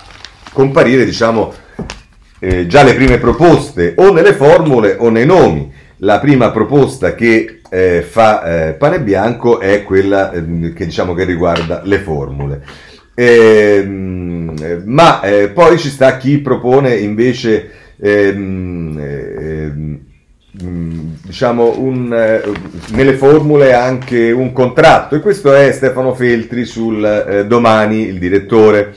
comparire, diciamo, eh, già le prime proposte o nelle formule o nei nomi. La prima proposta che eh, fa eh, Pane Bianco è quella ehm, che, diciamo, che riguarda le formule. Ehm, ma eh, poi ci sta chi propone invece ehm, diciamo un, eh, nelle formule anche un contratto e questo è Stefano Feltri sul eh, domani il direttore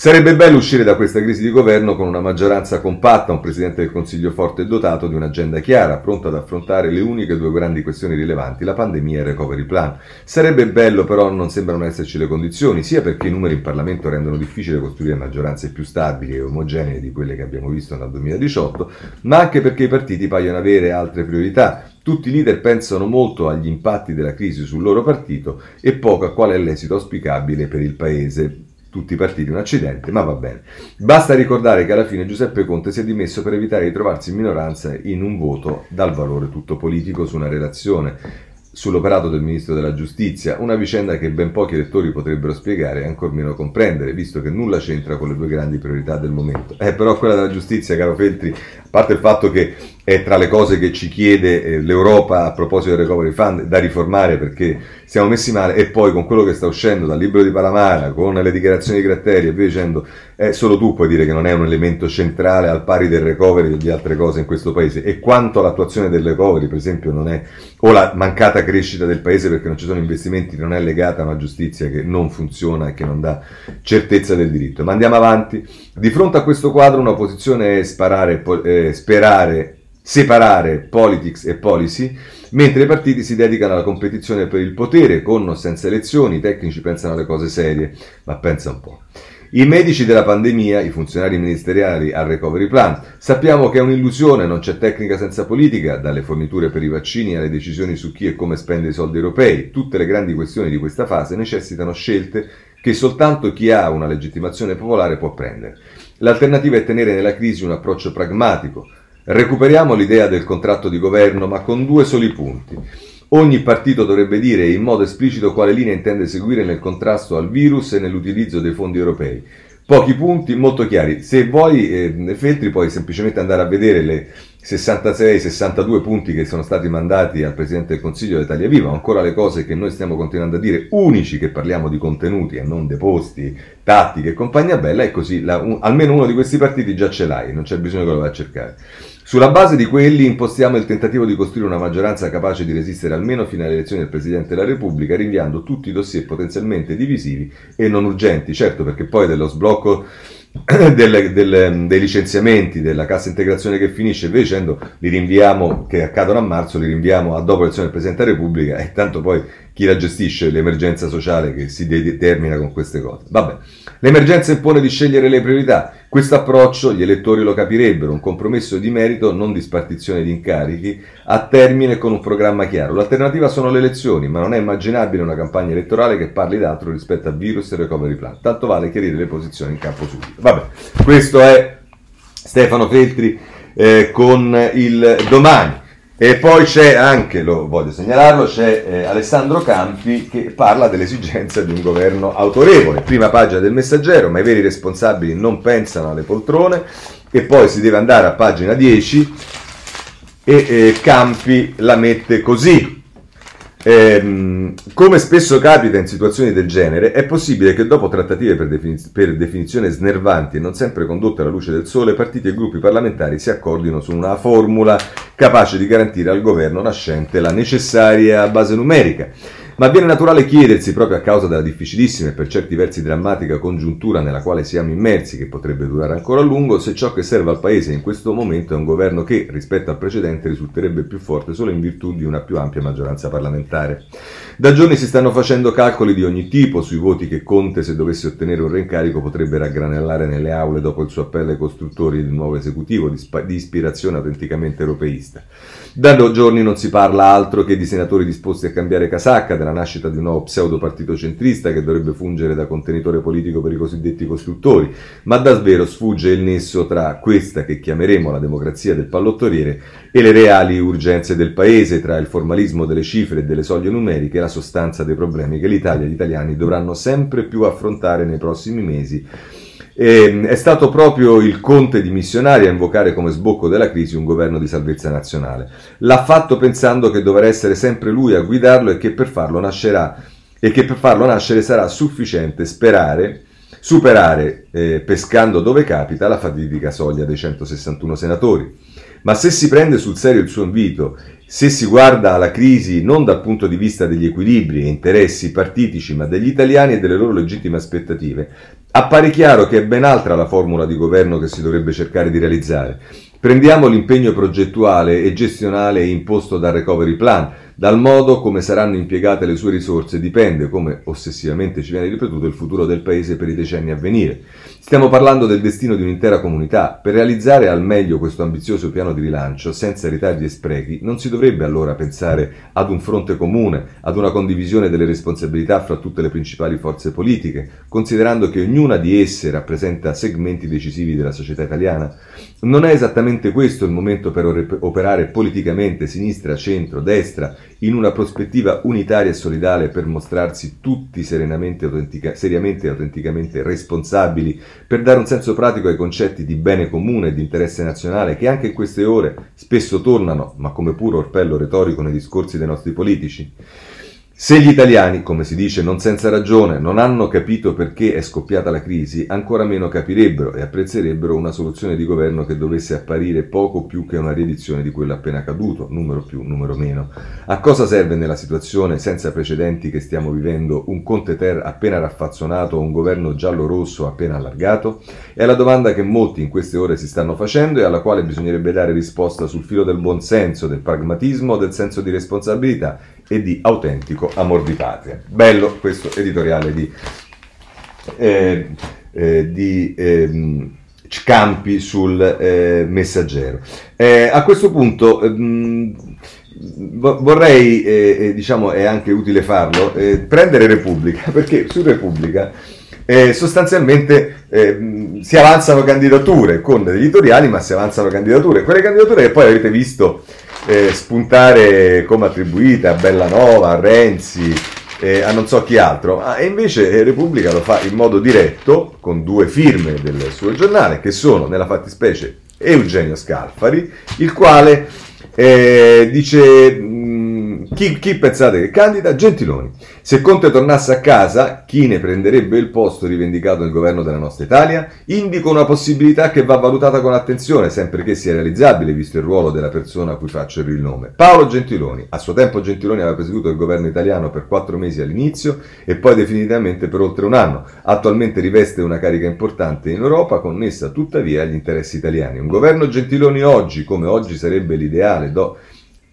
Sarebbe bello uscire da questa crisi di governo con una maggioranza compatta, un Presidente del Consiglio forte e dotato di un'agenda chiara, pronto ad affrontare le uniche due grandi questioni rilevanti, la pandemia e il recovery plan. Sarebbe bello però non sembrano esserci le condizioni, sia perché i numeri in Parlamento rendono difficile costruire maggioranze più stabili e omogenee di quelle che abbiamo visto nel 2018, ma anche perché i partiti paiono avere altre priorità, tutti i leader pensano molto agli impatti della crisi sul loro partito e poco a qual è l'esito auspicabile per il Paese tutti partiti un accidente, ma va bene. Basta ricordare che alla fine Giuseppe Conte si è dimesso per evitare di trovarsi in minoranza in un voto dal valore tutto politico su una relazione sull'operato del ministro della giustizia, una vicenda che ben pochi elettori potrebbero spiegare e ancor meno comprendere, visto che nulla c'entra con le due grandi priorità del momento. Eh, però quella della giustizia, caro Feltri, a parte il fatto che è tra le cose che ci chiede eh, l'Europa a proposito del recovery fund da riformare perché siamo messi male e poi con quello che sta uscendo dal libro di Palamara, con le dichiarazioni di Gratteri e via dicendo, eh, solo tu puoi dire che non è un elemento centrale al pari del recovery e di altre cose in questo paese e quanto l'attuazione del recovery per esempio non è, o la mancata crescita del paese perché non ci sono investimenti non è legata a una giustizia che non funziona e che non dà certezza del diritto. Ma andiamo avanti. Di fronte a questo quadro una posizione è sparare, eh, sperare separare politics e policy, mentre i partiti si dedicano alla competizione per il potere, con o senza elezioni, i tecnici pensano alle cose serie, ma pensa un po'. I medici della pandemia, i funzionari ministeriali al recovery plan, sappiamo che è un'illusione, non c'è tecnica senza politica, dalle forniture per i vaccini alle decisioni su chi e come spende i soldi europei, tutte le grandi questioni di questa fase necessitano scelte che soltanto chi ha una legittimazione popolare può prendere. L'alternativa è tenere nella crisi un approccio pragmatico, Recuperiamo l'idea del contratto di governo, ma con due soli punti. Ogni partito dovrebbe dire in modo esplicito quale linea intende seguire nel contrasto al virus e nell'utilizzo dei fondi europei. Pochi punti molto chiari. Se vuoi, eh, Feltri, puoi semplicemente andare a vedere le 66-62 punti che sono stati mandati al Presidente del Consiglio d'Italia Viva, ancora le cose che noi stiamo continuando a dire, unici che parliamo di contenuti e non deposti, tattiche e compagnia bella, e così la, un, almeno uno di questi partiti già ce l'hai, non c'è bisogno che lo vai a cercare. Sulla base di quelli impostiamo il tentativo di costruire una maggioranza capace di resistere almeno fino alle elezioni del Presidente della Repubblica, rinviando tutti i dossier potenzialmente divisivi e non urgenti, certo perché poi dello sblocco delle, delle, dei licenziamenti della cassa integrazione che finisce e via dicendo li rinviamo che accadono a marzo li rinviamo a dopo l'elezione del Presidente della Repubblica e tanto poi chi la gestisce? L'emergenza sociale che si determina con queste cose. Vabbè l'emergenza impone di scegliere le priorità questo approccio gli elettori lo capirebbero, un compromesso di merito, non di spartizione di incarichi, a termine con un programma chiaro. L'alternativa sono le elezioni, ma non è immaginabile una campagna elettorale che parli d'altro rispetto a virus e recovery plan. Tanto vale chiarire le posizioni in campo subito. Vabbè, questo è Stefano Feltri eh, con il domani. E poi c'è anche, lo voglio segnalarlo, c'è eh, Alessandro Campi che parla dell'esigenza di un governo autorevole. Prima pagina del messaggero, ma i veri responsabili non pensano alle poltrone. E poi si deve andare a pagina 10 e eh, Campi la mette così. Ehm, come spesso capita in situazioni del genere, è possibile che dopo trattative per, definiz- per, definizione snervanti e non sempre condotte alla luce del sole, partiti e gruppi parlamentari si accordino su una formula capace di garantire al governo nascente la necessaria base numerica. Ma viene naturale chiedersi, proprio a causa della difficilissima e per certi versi drammatica congiuntura nella quale siamo immersi, che potrebbe durare ancora a lungo, se ciò che serve al Paese in questo momento è un governo che, rispetto al precedente, risulterebbe più forte solo in virtù di una più ampia maggioranza parlamentare. Da giorni si stanno facendo calcoli di ogni tipo sui voti che Conte, se dovesse ottenere un reincarico, potrebbe raggranellare nelle aule dopo il suo appello ai costruttori del nuovo esecutivo di, di ispirazione autenticamente europeista. Da giorni non si parla altro che di senatori disposti a cambiare casacca, della nascita di un nuovo pseudo partito centrista che dovrebbe fungere da contenitore politico per i cosiddetti costruttori, ma davvero sfugge il nesso tra questa che chiameremo la democrazia del pallottoliere e le reali urgenze del paese, tra il formalismo delle cifre e delle soglie numeriche e la sostanza dei problemi che l'Italia e gli italiani dovranno sempre più affrontare nei prossimi mesi e, è stato proprio il conte di missionari a invocare come sbocco della crisi un governo di salvezza nazionale. L'ha fatto pensando che dovrà essere sempre lui a guidarlo e che per farlo nascerà che per farlo nascere sarà sufficiente sperare superare, eh, pescando dove capita, la fatidica soglia dei 161 senatori. Ma se si prende sul serio il suo invito, se si guarda alla crisi non dal punto di vista degli equilibri e interessi partitici, ma degli italiani e delle loro legittime aspettative, appare chiaro che è ben altra la formula di governo che si dovrebbe cercare di realizzare. Prendiamo l'impegno progettuale e gestionale imposto dal Recovery Plan, dal modo come saranno impiegate le sue risorse dipende, come ossessivamente ci viene ripetuto, il futuro del Paese per i decenni a venire. Stiamo parlando del destino di un'intera comunità. Per realizzare al meglio questo ambizioso piano di rilancio, senza ritardi e sprechi, non si dovrebbe allora pensare ad un fronte comune, ad una condivisione delle responsabilità fra tutte le principali forze politiche, considerando che ognuna di esse rappresenta segmenti decisivi della società italiana? Non è esattamente questo il momento per operare politicamente sinistra, centro, destra, in una prospettiva unitaria e solidale per mostrarsi tutti autentica, seriamente e autenticamente responsabili, per dare un senso pratico ai concetti di bene comune e di interesse nazionale che anche in queste ore spesso tornano, ma come puro orpello retorico nei discorsi dei nostri politici? Se gli italiani, come si dice non senza ragione, non hanno capito perché è scoppiata la crisi, ancora meno capirebbero e apprezzerebbero una soluzione di governo che dovesse apparire poco più che una riedizione di quello appena accaduto, numero più, numero meno. A cosa serve nella situazione senza precedenti che stiamo vivendo un Conte Ter appena raffazzonato o un governo giallo-rosso appena allargato? È la domanda che molti in queste ore si stanno facendo e alla quale bisognerebbe dare risposta sul filo del buonsenso, del pragmatismo, del senso di responsabilità e di autentico amor di patria. Bello questo editoriale di, eh, eh, di ehm, Campi sul eh, messaggero. Eh, a questo punto ehm, vorrei, eh, eh, diciamo è anche utile farlo, prendere Repubblica, perché su Repubblica sostanzialmente si avanzano candidature con editoriali, ma si avanzano candidature. Quelle candidature che poi avete visto eh, spuntare come attribuita a Bellanova, a Renzi, eh, a non so chi altro, ah, e invece eh, Repubblica lo fa in modo diretto con due firme del suo giornale che sono nella fattispecie Eugenio Scalfari, il quale eh, dice chi, chi, pensate che candida? Gentiloni. Se Conte tornasse a casa, chi ne prenderebbe il posto rivendicato nel governo della nostra Italia? Indico una possibilità che va valutata con attenzione, sempre che sia realizzabile, visto il ruolo della persona a cui faccio il nome. Paolo Gentiloni. A suo tempo Gentiloni aveva presieduto il governo italiano per quattro mesi all'inizio e poi definitivamente per oltre un anno. Attualmente riveste una carica importante in Europa, connessa tuttavia agli interessi italiani. Un governo Gentiloni oggi, come oggi sarebbe l'ideale, do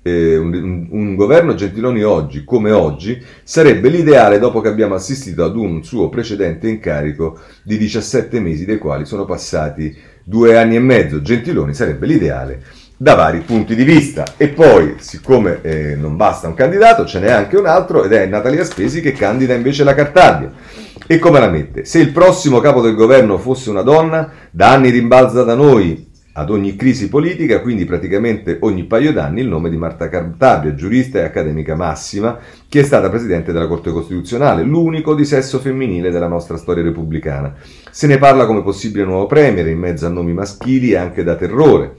eh, un, un, governo Gentiloni oggi, come oggi, sarebbe l'ideale dopo che abbiamo assistito ad un suo precedente incarico di 17 mesi, dei quali sono passati due anni e mezzo. Gentiloni sarebbe l'ideale da vari punti di vista. E poi, siccome eh, non basta un candidato, ce n'è anche un altro ed è Natalia Spesi che candida invece la Cartabia. E come la mette? Se il prossimo capo del governo fosse una donna, da anni rimbalza da noi ad ogni crisi politica, quindi praticamente ogni paio d'anni, il nome di Marta Cartabia, giurista e accademica massima, che è stata presidente della Corte Costituzionale, l'unico di sesso femminile della nostra storia repubblicana. Se ne parla come possibile nuovo premier, in mezzo a nomi maschili e anche da terrore.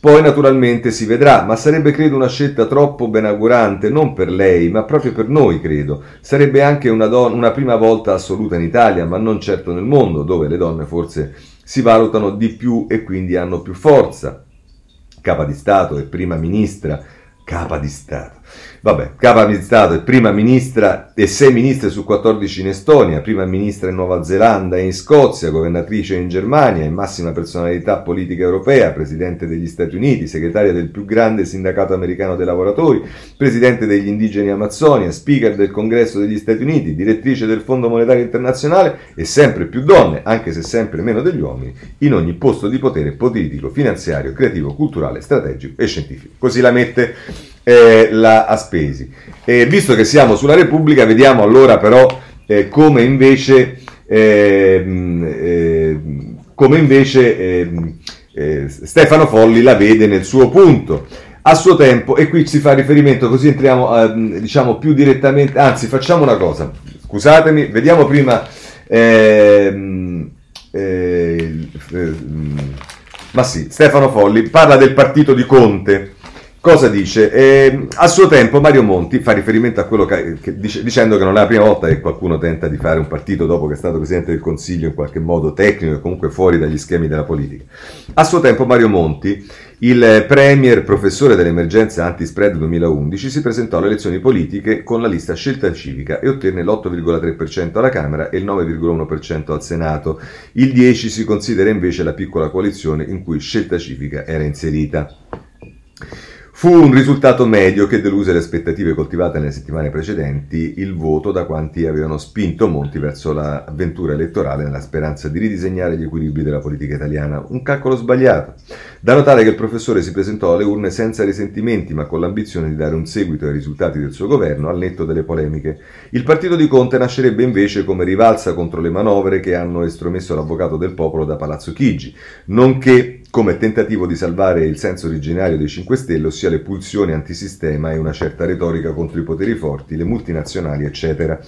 Poi naturalmente si vedrà, ma sarebbe credo una scelta troppo benaugurante, non per lei, ma proprio per noi credo. Sarebbe anche una, don- una prima volta assoluta in Italia, ma non certo nel mondo, dove le donne forse si valutano di più e quindi hanno più forza. Capa di Stato e prima ministra, capa di Stato Vabbè, capa di Stato e prima ministra e sei ministre su 14 in Estonia, prima ministra in Nuova Zelanda e in Scozia, governatrice in Germania e massima personalità politica europea, presidente degli Stati Uniti, segretaria del più grande sindacato americano dei lavoratori, presidente degli indigeni Amazzonia, speaker del Congresso degli Stati Uniti, direttrice del Fondo Monetario Internazionale e sempre più donne, anche se sempre meno degli uomini, in ogni posto di potere politico, finanziario, creativo, culturale, strategico e scientifico. Così la mette eh, la Aspesi. E visto che siamo sulla Repubblica, vediamo allora però eh, come invece, ehm, ehm, come invece ehm, eh, Stefano Folli la vede nel suo punto. A suo tempo, e qui si fa riferimento, così entriamo ehm, diciamo più direttamente, anzi facciamo una cosa, scusatemi, vediamo prima... Eh, eh, ma sì, Stefano Folli parla del partito di Conte Cosa dice? Eh, a suo tempo Mario Monti fa riferimento a quello che, che dice, dicendo che non è la prima volta che qualcuno tenta di fare un partito dopo che è stato Presidente del Consiglio in qualche modo tecnico e comunque fuori dagli schemi della politica. A suo tempo Mario Monti, il Premier professore dell'emergenza anti-spread 2011, si presentò alle elezioni politiche con la lista Scelta Civica e ottenne l'8,3% alla Camera e il 9,1% al Senato. Il 10 si considera invece la piccola coalizione in cui Scelta Civica era inserita. Fu un risultato medio che deluse le aspettative coltivate nelle settimane precedenti, il voto da quanti avevano spinto Monti verso l'avventura elettorale nella speranza di ridisegnare gli equilibri della politica italiana. Un calcolo sbagliato. Da notare che il professore si presentò alle urne senza risentimenti, ma con l'ambizione di dare un seguito ai risultati del suo governo al netto delle polemiche. Il partito di Conte nascerebbe invece come rivalsa contro le manovre che hanno estromesso l'avvocato del popolo da Palazzo Chigi, nonché come tentativo di salvare il senso originario dei 5 Stelle, ossia le pulsioni antisistema e una certa retorica contro i poteri forti, le multinazionali, eccetera.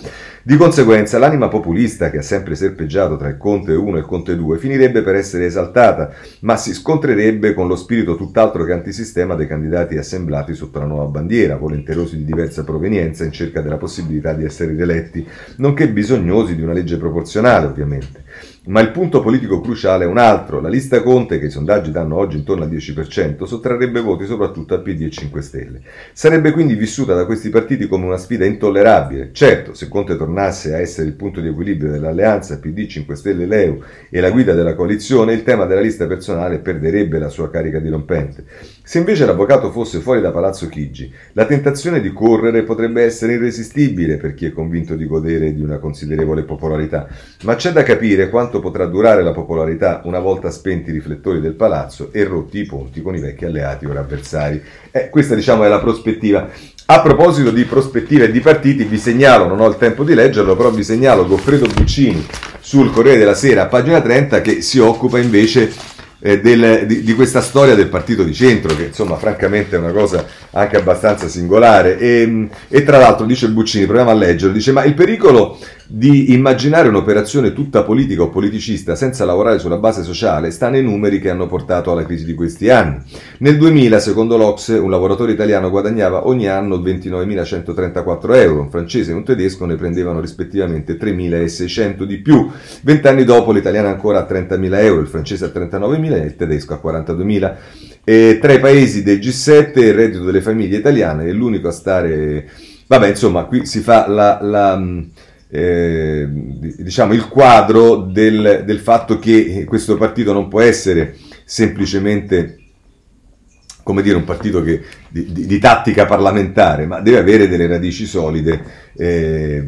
Di conseguenza, l'anima populista che ha sempre serpeggiato tra il Conte 1 e il Conte 2 finirebbe per essere esaltata, ma si scontrerebbe con lo spirito tutt'altro che antisistema dei candidati assemblati sotto la nuova bandiera, volenterosi di diversa provenienza in cerca della possibilità di essere rieletti, nonché bisognosi di una legge proporzionale, ovviamente. Ma il punto politico cruciale è un altro. La lista Conte, che i sondaggi danno oggi intorno al 10%, sottrarrebbe voti soprattutto al PD e 5 Stelle. Sarebbe quindi vissuta da questi partiti come una sfida intollerabile. Certo, se Conte tornasse a essere il punto di equilibrio dell'alleanza PD 5 Stelle Leu e la guida della coalizione, il tema della lista personale perderebbe la sua carica dirompente. Se invece l'avvocato fosse fuori da Palazzo Chigi, la tentazione di correre potrebbe essere irresistibile per chi è convinto di godere di una considerevole popolarità, ma c'è da capire quanto potrà durare la popolarità una volta spenti i riflettori del palazzo e rotti i ponti con i vecchi alleati o avversari. Eh, questa diciamo è la prospettiva. A proposito di prospettive e di partiti, vi segnalo, non ho il tempo di leggerlo, però vi segnalo Goffredo Buccini sul Corriere della Sera, pagina 30, che si occupa invece eh, del, di, di, questa storia del partito di centro, che insomma francamente è una cosa anche abbastanza singolare. E, e tra l'altro dice Buccini, proviamo a leggerlo, dice ma il pericolo di immaginare un'operazione tutta politica o politicista senza lavorare sulla base sociale sta nei numeri che hanno portato alla crisi di questi anni. Nel 2000, secondo l'Ox, un lavoratore italiano guadagnava ogni anno 29.134 euro, un francese e un tedesco ne prendevano rispettivamente 3.600 di più. Vent'anni dopo l'italiano ancora a 30.000 euro, il francese a 39.000 e il tedesco a 42.000. E tra i paesi del G7 il reddito delle famiglie italiane è l'unico a stare... Vabbè, insomma, qui si fa la... la eh, diciamo, il quadro del, del, fatto che questo partito non può essere semplicemente come dire, un partito che, di, di, di, tattica parlamentare, ma deve avere delle radici solide eh,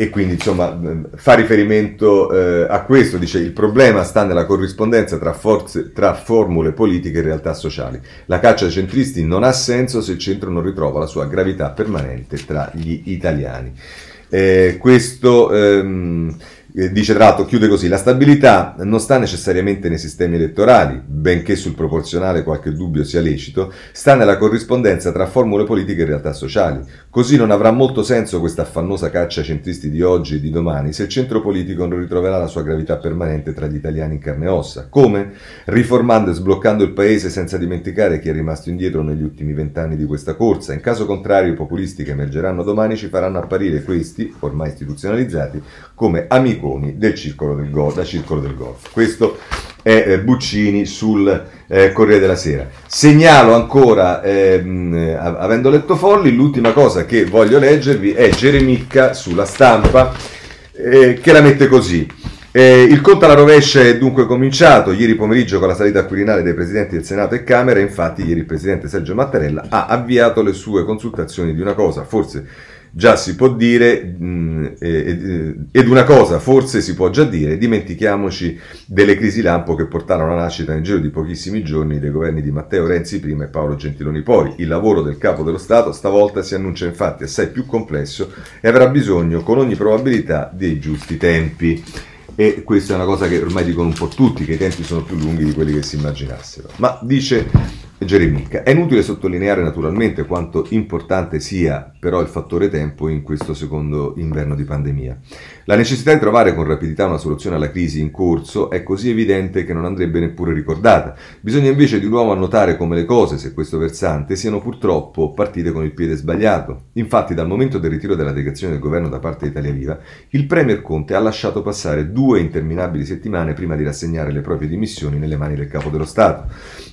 e quindi insomma fa riferimento eh, a questo, dice il problema sta nella corrispondenza tra, forze, tra formule politiche e realtà sociali. La caccia ai centristi non ha senso se il centro non ritrova la sua gravità permanente tra gli italiani. Eh, questo ehm, Eh, dice tra l'altro, chiude così, la stabilità non sta necessariamente nei sistemi elettorali, benché sul proporzionale qualche dubbio sia lecito, sta nella corrispondenza tra formule politiche e realtà sociali. Così non avrà molto senso questa affannosa caccia ai centristi di oggi e di domani se il centro politico non ritroverà la sua gravità permanente tra gli italiani in carne e ossa. Come? Riformando e sbloccando il paese senza dimenticare chi è rimasto indietro negli ultimi vent'anni di questa corsa. In caso contrario i populisti che emergeranno domani ci faranno apparire questi, ormai istituzionalizzati, come amiconi del circolo del, go- da circolo del golf. Questo è eh, Buccini sul eh, Corriere della Sera. Segnalo ancora, ehm, avendo letto Folli, l'ultima cosa che voglio leggervi è Geremicca sulla stampa, eh, che la mette così. Eh, il conto alla rovescia è dunque cominciato ieri pomeriggio con la salita quirinale dei presidenti del Senato e Camera, infatti ieri il presidente Sergio Mattarella ha avviato le sue consultazioni di una cosa, forse già si può dire, mh, ed una cosa forse si può già dire, dimentichiamoci delle crisi lampo che portarono alla nascita nel giro di pochissimi giorni dei governi di Matteo Renzi prima e Paolo Gentiloni poi. Il lavoro del capo dello Stato stavolta si annuncia infatti assai più complesso e avrà bisogno con ogni probabilità dei giusti tempi. E questa è una cosa che ormai dicono un po' tutti, che i tempi sono più lunghi di quelli che si immaginassero. Ma dice Geremica. È inutile sottolineare naturalmente quanto importante sia però il fattore tempo in questo secondo inverno di pandemia. La necessità di trovare con rapidità una soluzione alla crisi in corso è così evidente che non andrebbe neppure ricordata. Bisogna invece di nuovo annotare come le cose, se questo versante, siano purtroppo partite con il piede sbagliato. Infatti dal momento del ritiro della delegazione del governo da parte di Italia Viva, il Premier Conte ha lasciato passare due interminabili settimane prima di rassegnare le proprie dimissioni nelle mani del Capo dello Stato.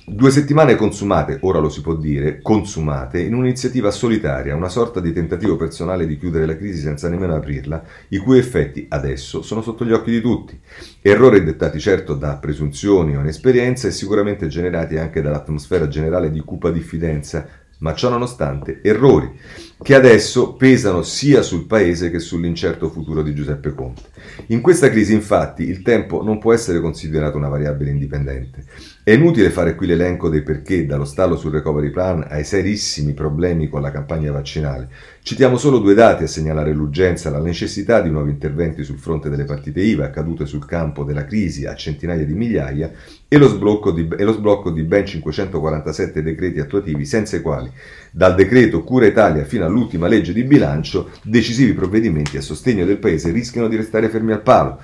Due settimane con consumate, ora lo si può dire, consumate in un'iniziativa solitaria, una sorta di tentativo personale di chiudere la crisi senza nemmeno aprirla, i cui effetti adesso sono sotto gli occhi di tutti. Errori dettati certo da presunzioni o inesperienza e sicuramente generati anche dall'atmosfera generale di cupa diffidenza ma ciò nonostante errori che adesso pesano sia sul paese che sull'incerto futuro di Giuseppe Conte. In questa crisi infatti il tempo non può essere considerato una variabile indipendente. È inutile fare qui l'elenco dei perché, dallo stallo sul recovery plan ai serissimi problemi con la campagna vaccinale. Citiamo solo due dati a segnalare l'urgenza, la necessità di nuovi interventi sul fronte delle partite IVA cadute sul campo della crisi a centinaia di migliaia e lo, sblocco di, e lo sblocco di ben 547 decreti attuativi senza i quali dal decreto Cura Italia fino all'ultima legge di bilancio, decisivi provvedimenti a sostegno del Paese rischiano di restare fermi al palo.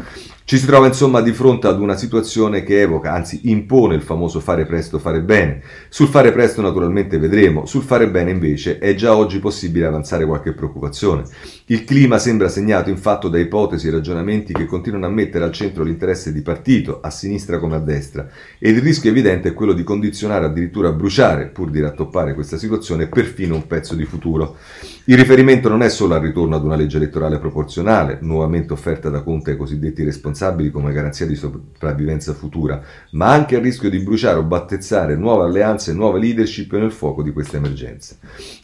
Ci si trova insomma di fronte ad una situazione che evoca, anzi impone il famoso fare presto, fare bene. Sul fare presto naturalmente vedremo, sul fare bene invece è già oggi possibile avanzare qualche preoccupazione. Il clima sembra segnato infatti da ipotesi e ragionamenti che continuano a mettere al centro l'interesse di partito, a sinistra come a destra, ed il rischio evidente è quello di condizionare, addirittura bruciare, pur di rattoppare questa situazione, perfino un pezzo di futuro. Il riferimento non è solo al ritorno ad una legge elettorale proporzionale, nuovamente offerta da Conte ai cosiddetti responsabili come garanzia di sopravvivenza futura, ma anche al rischio di bruciare o battezzare nuove alleanze e nuove leadership nel fuoco di questa emergenza.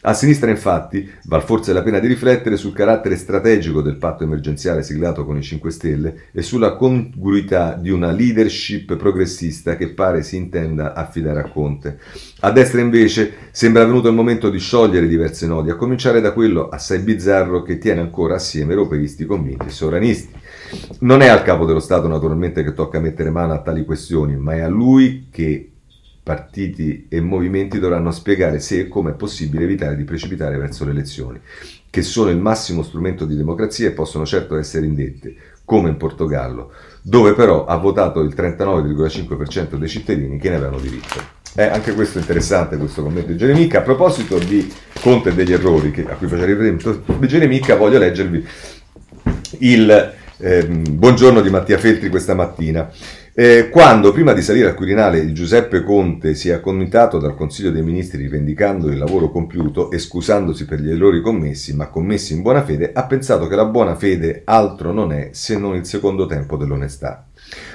A sinistra, infatti, val forse la pena di riflettere sul carattere strategico del patto emergenziale siglato con i 5 Stelle e sulla congruità di una leadership progressista che pare si intenda affidare a Conte. A destra, invece, sembra venuto il momento di sciogliere diverse nodi, a cominciare da da quello assai bizzarro che tiene ancora assieme europeisti convinti e sovranisti. Non è al capo dello Stato naturalmente che tocca mettere mano a tali questioni, ma è a lui che partiti e movimenti dovranno spiegare se e come è possibile evitare di precipitare verso le elezioni, che sono il massimo strumento di democrazia e possono certo essere indette, come in Portogallo, dove però ha votato il 39,5% dei cittadini che ne avevano diritto. Eh, anche questo è interessante, questo commento di Geremica. A proposito di Conte e degli errori che, a cui faceva riferimento di Geremica, voglio leggervi il eh, buongiorno di Mattia Feltri questa mattina. Eh, quando, prima di salire al Quirinale, Giuseppe Conte si è accomunitato dal Consiglio dei Ministri rivendicando il lavoro compiuto e scusandosi per gli errori commessi, ma commessi in buona fede, ha pensato che la buona fede altro non è se non il secondo tempo dell'onestà.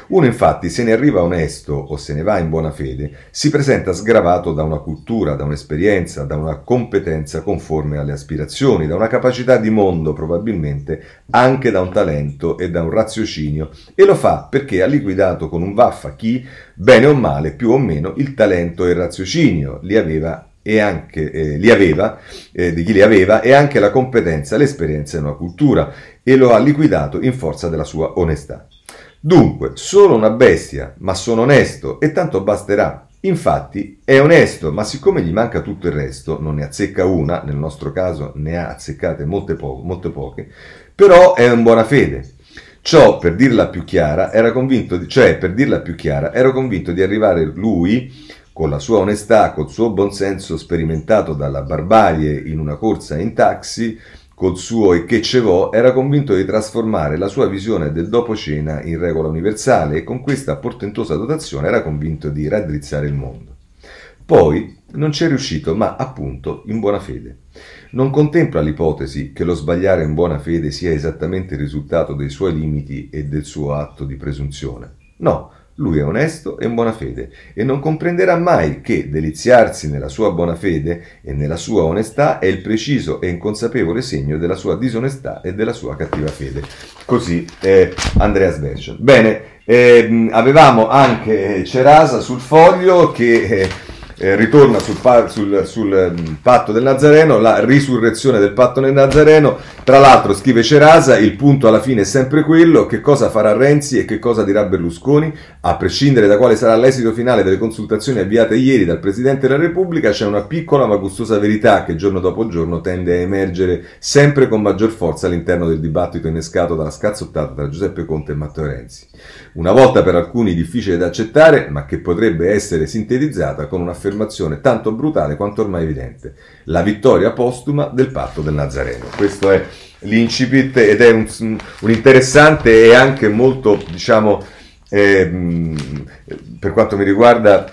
Uno infatti se ne arriva onesto o se ne va in buona fede, si presenta sgravato da una cultura, da un'esperienza, da una competenza conforme alle aspirazioni, da una capacità di mondo probabilmente, anche da un talento e da un raziocinio, e lo fa perché ha liquidato con un vaffa chi, bene o male, più o meno, il talento e il raziocinio li aveva e anche eh, li aveva, eh, di chi li aveva, e anche la competenza, l'esperienza e una cultura, e lo ha liquidato in forza della sua onestà. Dunque, sono una bestia, ma sono onesto, e tanto basterà. Infatti è onesto, ma siccome gli manca tutto il resto, non ne azzecca una, nel nostro caso ne ha azzeccate molte, po- molte poche, però è in buona fede. Ciò, per dirla più chiara, era convinto di, cioè, per dirla più chiara, ero convinto di arrivare lui, con la sua onestà, col suo buonsenso sperimentato dalla barbarie in una corsa in taxi, col suo e che ce vo, era convinto di trasformare la sua visione del dopo cena in regola universale e con questa portentosa dotazione era convinto di raddrizzare il mondo. Poi non ci è riuscito, ma appunto in buona fede. Non contempla l'ipotesi che lo sbagliare in buona fede sia esattamente il risultato dei suoi limiti e del suo atto di presunzione. No, lui è onesto e in buona fede e non comprenderà mai che deliziarsi nella sua buona fede e nella sua onestà è il preciso e inconsapevole segno della sua disonestà e della sua cattiva fede. Così eh, Andreas Berger. Bene, eh, avevamo anche Cerasa sul foglio che... Eh, eh, ritorna sul, sul, sul, mm, patto del Nazareno, la risurrezione del patto del Nazareno. Tra l'altro, scrive Cerasa, il punto alla fine è sempre quello: che cosa farà Renzi e che cosa dirà Berlusconi? A prescindere da quale sarà l'esito finale delle consultazioni avviate ieri dal Presidente della Repubblica, c'è una piccola ma gustosa verità che giorno dopo giorno tende a emergere sempre con maggior forza all'interno del dibattito innescato dalla scazzottata tra Giuseppe Conte e Matteo Renzi. Una volta per alcuni difficile da accettare, ma che potrebbe essere sintetizzata con una un'affermazione tanto brutale quanto ormai evidente. La vittoria postuma del patto del Nazareno. Questo è l'incipit ed è un, un interessante e anche molto, diciamo, eh, per quanto mi riguarda,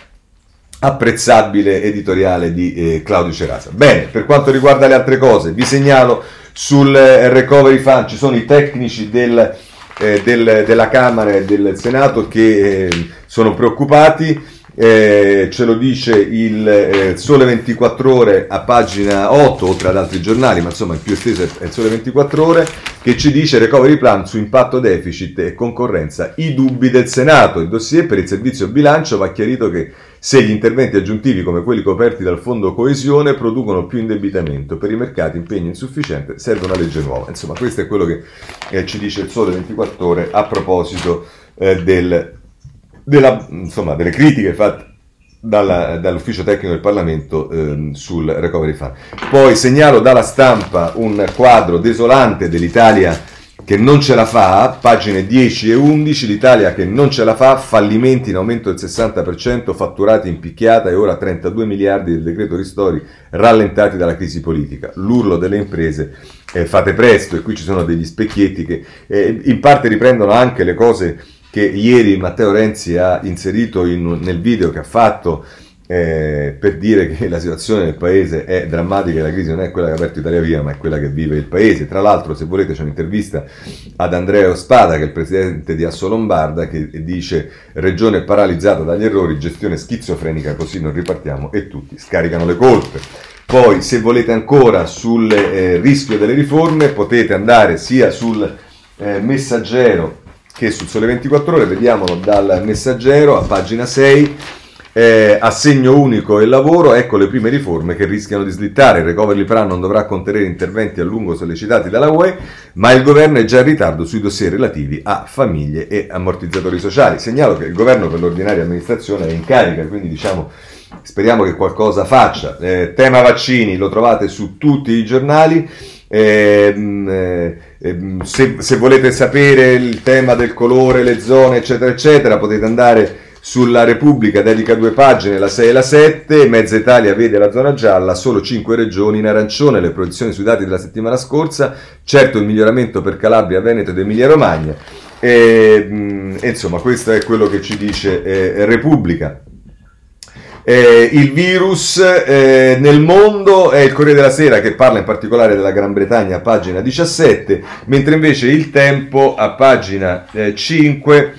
apprezzabile editoriale di eh, Claudio Cerasa. Bene, per quanto riguarda le altre cose, vi segnalo sul eh, Recovery Fund ci sono i tecnici del, eh, del, della Camera e del Senato che eh, sono preoccupati eh, ce lo dice il eh, Sole 24 Ore a pagina 8, oltre ad altri giornali, ma insomma il più esteso è il Sole 24 Ore, che ci dice recovery plan su impatto deficit e concorrenza, i dubbi del Senato. Il dossier per il servizio bilancio va chiarito che se gli interventi aggiuntivi come quelli coperti dal fondo coesione producono più indebitamento, per i mercati impegno insufficiente, serve una legge nuova. Insomma, questo è quello che eh, ci dice il Sole 24 Ore a proposito eh, del della, insomma, delle critiche fatte dalla, dall'ufficio tecnico del Parlamento ehm, sul recovery fund. Poi segnalo dalla stampa un quadro desolante dell'Italia che non ce la fa, pagine 10 e 11, l'Italia che non ce la fa, fallimenti in aumento del 60%, fatturati in picchiata e ora 32 miliardi del decreto ristori rallentati dalla crisi politica. L'urlo delle imprese, eh, fate presto, e qui ci sono degli specchietti che eh, in parte riprendono anche le cose che ieri Matteo Renzi ha inserito in, nel video che ha fatto eh, per dire che la situazione del paese è drammatica e la crisi non è quella che ha aperto Italia Via, ma è quella che vive il paese. Tra l'altro, se volete, c'è un'intervista ad Andrea Spada, che è il presidente di Asso Lombarda, che dice regione paralizzata dagli errori, gestione schizofrenica, così non ripartiamo e tutti scaricano le colpe. Poi, se volete ancora sul eh, rischio delle riforme, potete andare sia sul eh, messaggero che sul Sole 24 Ore, vediamolo dal messaggero a pagina 6, eh, assegno unico e lavoro, ecco le prime riforme che rischiano di slittare. Il recovery plan non dovrà contenere interventi a lungo sollecitati dalla UE, ma il governo è già in ritardo sui dossier relativi a famiglie e ammortizzatori sociali. Segnalo che il governo per l'ordinaria amministrazione è in carica, quindi diciamo speriamo che qualcosa faccia. Eh, tema vaccini lo trovate su tutti i giornali. Ehm, eh, eh, se, se, volete sapere il tema del colore, le zone, eccetera, eccetera, potete andare sulla Repubblica, dedica due pagine, la 6 e la 7. Mezza Italia vede la zona gialla, solo 5 regioni in arancione. Le proiezioni sui dati della settimana scorsa. Certo, il miglioramento per Calabria, Veneto ed Emilia-Romagna. E, mh, insomma, questo è quello che ci dice eh, Repubblica. Eh, il virus eh, nel mondo è il Corriere della Sera che parla in particolare della Gran Bretagna a pagina 17, mentre invece il Tempo a pagina eh, 5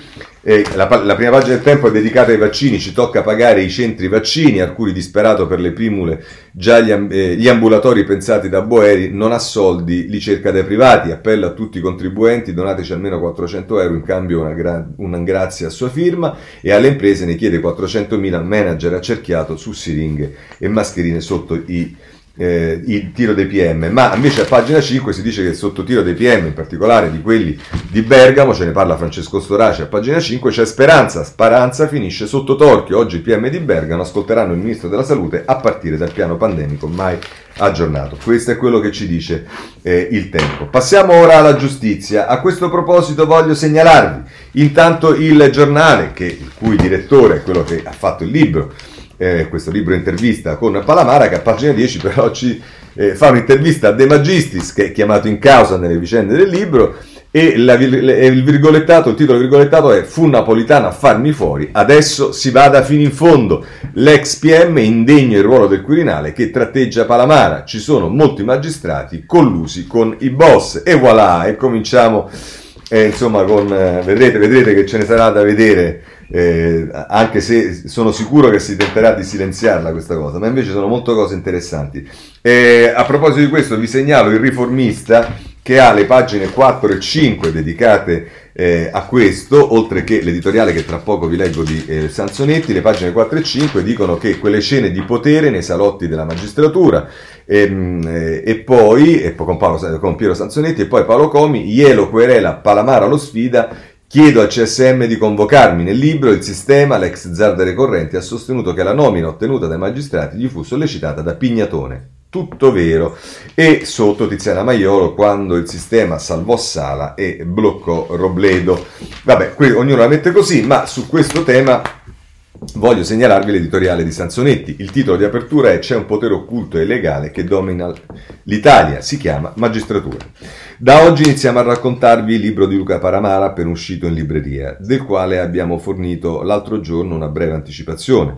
Eh, la, la, prima pagina del tempo è dedicata ai vaccini, ci tocca pagare i centri vaccini, Arcuri disperato per le primule, già gli, eh, gli, ambulatori pensati da Boeri, non ha soldi, li cerca dai privati, appella a tutti i contribuenti, donateci almeno 400 euro in cambio una, gra- una grazia a sua firma e alle imprese ne chiede 400.000 manager accerchiato su siringhe e mascherine sotto i eh, il tiro dei PM, ma invece a pagina 5 si dice che sotto tiro dei PM, in particolare di quelli di Bergamo, ce ne parla Francesco Storaci, a pagina 5 c'è Speranza, Sparanza finisce sotto torchio, oggi i PM di Bergamo ascolteranno il Ministro della Salute a partire dal piano pandemico mai aggiornato. Questo è quello che ci dice eh, il tempo. Passiamo ora alla giustizia. A questo proposito voglio segnalarvi intanto il giornale, che, il cui direttore è quello che ha fatto il libro, eh, questo libro intervista con Palamara che a pagina 10 però ci eh, fa un'intervista a De Magistris che è chiamato in causa nelle vicende del libro e la, il virgolettato, il titolo virgolettato è Fu Napolitano a farmi fuori, adesso si vada fino in fondo. L'ex PM indegno il ruolo del Quirinale che tratteggia Palamara. Ci sono molti magistrati collusi con i boss. E voilà, e cominciamo eh, insomma con... Eh, vedrete, vedrete che ce ne sarà da vedere eh, anche se sono sicuro che si tenterà di silenziarla questa cosa, ma invece sono molte cose interessanti. Eh, a proposito di questo vi segnalo il riformista che ha le pagine 4 e 5 dedicate eh, a questo, oltre che l'editoriale che tra poco vi leggo di eh, Sansonetti, le pagine 4 e 5 dicono che quelle scene di potere nei salotti della magistratura ehm, eh, e poi, e con, Paolo, con Piero Sansonetti e poi Paolo Comi, Ielo querela Palamara lo sfida Chiedo al CSM di convocarmi. Nel libro il sistema, l'ex zar delle correnti, ha sostenuto che la nomina ottenuta dai magistrati gli fu sollecitata da Pignatone. Tutto vero. E sotto Tiziana Maiolo quando il sistema salvò Sala e bloccò Robledo. Vabbè, ognuno la mette così, ma su questo tema voglio segnalarvi l'editoriale di Sansonetti. Il titolo di apertura è C'è un potere occulto e legale che domina l'Italia. Si chiama Magistratura. Da oggi iniziamo a raccontarvi il libro di Luca Paramara appena uscito in libreria, del quale abbiamo fornito l'altro giorno una breve anticipazione.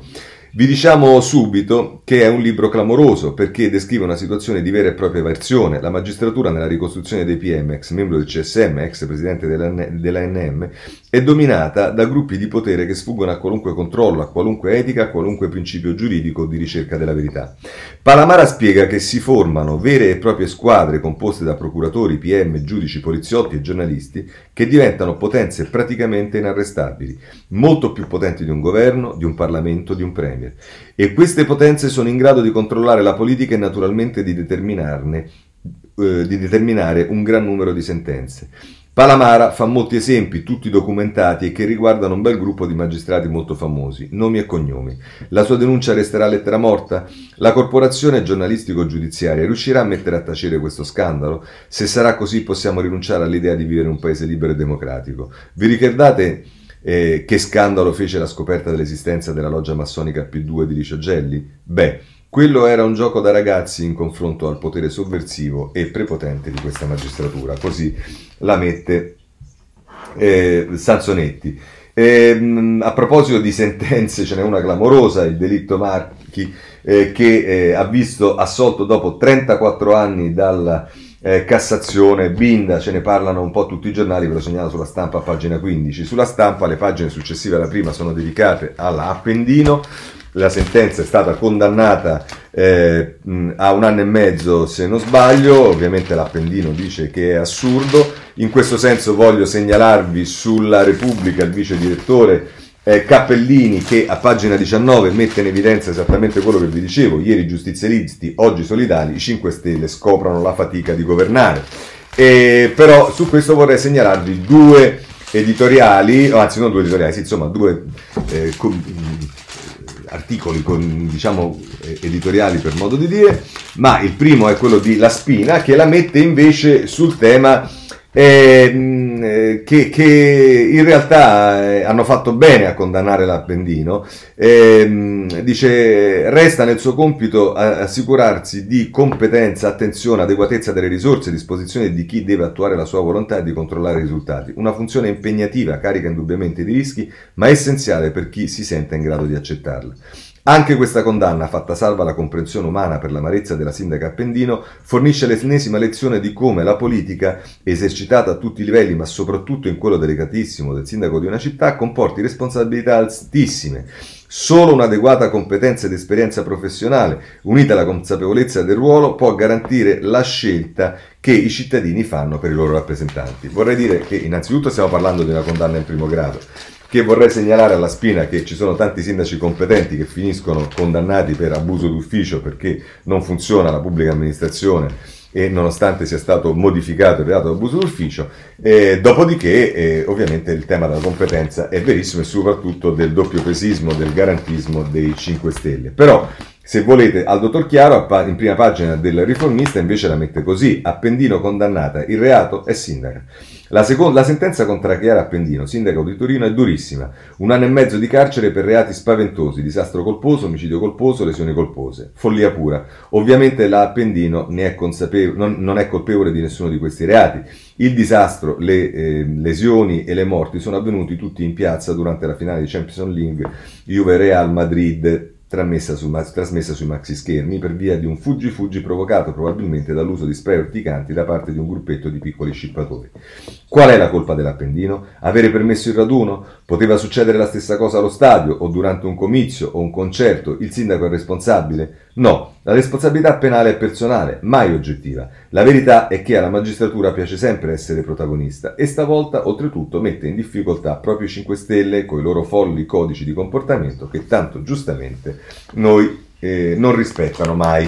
Vi diciamo subito che è un libro clamoroso perché descrive una situazione di vera e propria versione. La magistratura nella ricostruzione dei PM, ex membro del CSM, ex presidente dell'ANM, è dominata da gruppi di potere che sfuggono a qualunque controllo, a qualunque etica, a qualunque principio giuridico di ricerca della verità. Palamara spiega che si formano vere e proprie squadre composte da procuratori, PM, giudici, poliziotti e giornalisti che diventano potenze praticamente inarrestabili, molto più potenti di un governo, di un Parlamento, di un Premier. E queste potenze sono in grado di controllare la politica e naturalmente di determinarne eh, di determinare un gran numero di sentenze. Palamara fa molti esempi, tutti documentati e che riguardano un bel gruppo di magistrati molto famosi, nomi e cognomi. La sua denuncia resterà lettera morta? La corporazione giornalistico-giudiziaria riuscirà a mettere a tacere questo scandalo? Se sarà così possiamo rinunciare all'idea di vivere in un paese libero e democratico. Vi ricordate eh, che scandalo fece la scoperta dell'esistenza della loggia massonica P2 di Licio Gelli? Beh, quello era un gioco da ragazzi in confronto al potere sovversivo e prepotente di questa magistratura, così la mette eh, Sansonetti. Eh, a proposito di sentenze, ce n'è una clamorosa, il delitto Marchi, eh, che eh, ha visto assolto dopo 34 anni dalla eh, Cassazione, Binda, ce ne parlano un po' tutti i giornali, ve lo segnalo sulla stampa a pagina 15. Sulla stampa le pagine successive alla prima sono dedicate all'Appendino, la sentenza è stata condannata eh, a un anno e mezzo se non sbaglio, ovviamente l'Appendino dice che è assurdo, in questo senso voglio segnalarvi sulla Repubblica il vice direttore eh, Cappellini che a pagina 19 mette in evidenza esattamente quello che vi dicevo, ieri giustizialisti, oggi solidali, i 5 Stelle scoprono la fatica di governare. E, però su questo vorrei segnalarvi due editoriali, anzi non due editoriali, sì, insomma due eh, com, articoli con, diciamo editoriali per modo di dire, ma il primo è quello di La Spina che la mette invece sul tema Ehm, eh, che, che, in realtà eh, hanno fatto bene a condannare l'Appendino, eh, dice resta nel suo compito assicurarsi di competenza, attenzione, adeguatezza delle risorse a disposizione di chi deve attuare la sua volontà e di controllare i risultati. Una funzione impegnativa, carica indubbiamente di rischi, ma essenziale per chi si sente in grado di accettarla. Anche questa condanna, fatta salva la comprensione umana per l'amarezza della sindaca Appendino, fornisce l'ennesima lezione di come la politica, esercitata a tutti i livelli, ma soprattutto in quello delicatissimo del sindaco di una città, comporti responsabilità altissime. Solo un'adeguata competenza ed esperienza professionale, unita alla consapevolezza del ruolo, può garantire la scelta che i cittadini fanno per i loro rappresentanti. Vorrei dire che innanzitutto stiamo parlando di una condanna in primo grado che vorrei segnalare alla spina che ci sono tanti sindaci competenti che finiscono condannati per abuso d'ufficio perché non funziona la pubblica amministrazione e nonostante sia stato modificato il reato di abuso d'ufficio, eh, dopodiché eh, ovviamente il tema della competenza è verissimo e soprattutto del doppio pesismo, del garantismo dei 5 Stelle. Però se volete, al dottor Chiaro, in prima pagina del riformista, invece la mette così: Appendino condannata, il reato è sindaca. La, seconda, la sentenza contro Chiara Appendino, sindaco di Torino, è durissima. Un anno e mezzo di carcere per reati spaventosi, disastro colposo, omicidio colposo, lesioni colpose. Follia pura. Ovviamente la Appendino è non, non, è colpevole di nessuno di questi reati. Il disastro, le eh, lesioni e le morti sono avvenuti tutti in piazza durante la finale di Champions League Juve-Real Madrid trasmessa, su, trasmessa sui maxi schermi per via di un fuggi-fuggi provocato probabilmente dall'uso di spray urticanti da parte di un gruppetto di piccoli scippatori. Qual è la colpa dell'Appendino? Avere permesso il raduno? Poteva succedere la stessa cosa allo stadio o durante un comizio o un concerto? Il sindaco è responsabile? No, la responsabilità penale è personale, mai oggettiva. La verità è che alla magistratura piace sempre essere protagonista e stavolta oltretutto mette in difficoltà proprio i 5 Stelle con i loro folli codici di comportamento che tanto giustamente noi eh, non rispettano mai.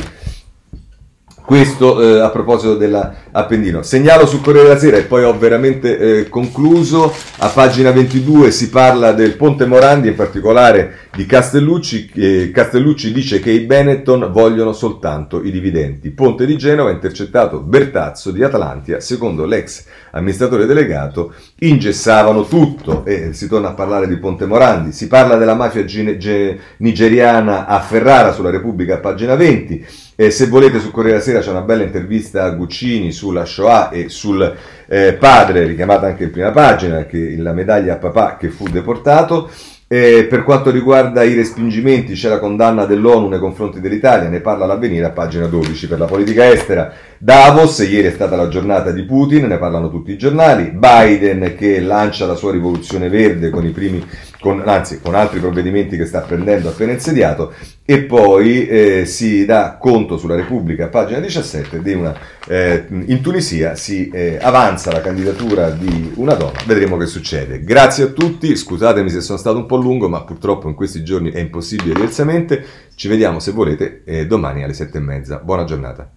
Questo eh, a proposito dell'Appendino. Segnalo sul Corriere della Sera e poi ho veramente eh, concluso. A pagina 22 si parla del Ponte Morandi, in particolare di Castellucci. Eh, Castellucci dice che i Benetton vogliono soltanto i dividendi. Ponte di Genova ha intercettato Bertazzo di Atalantia, secondo l'ex amministratore delegato, ingessavano tutto. E si torna a parlare di Ponte Morandi. Si parla della mafia gine- ge- nigeriana a Ferrara sulla Repubblica a pagina 20 e se volete sul Corriere della Sera c'è una bella intervista a Guccini sulla Shoah e sul eh, padre, richiamata anche in prima pagina, che la medaglia a papà che fu deportato. E per quanto riguarda i respingimenti, c'è la condanna dell'ONU nei confronti dell'Italia, ne parla l'avvenire a pagina 12 per la politica estera. Davos, ieri è stata la giornata di Putin, ne parlano tutti i giornali. Biden che lancia la sua rivoluzione verde con i primi con, anzi con altri provvedimenti che sta prendendo appena insediato e poi eh, si dà conto sulla Repubblica, pagina 17, di una, eh, in Tunisia si eh, avanza la candidatura di una donna, vedremo che succede. Grazie a tutti, scusatemi se sono stato un po' lungo, ma purtroppo in questi giorni è impossibile diversamente, ci vediamo se volete eh, domani alle sette e mezza, buona giornata.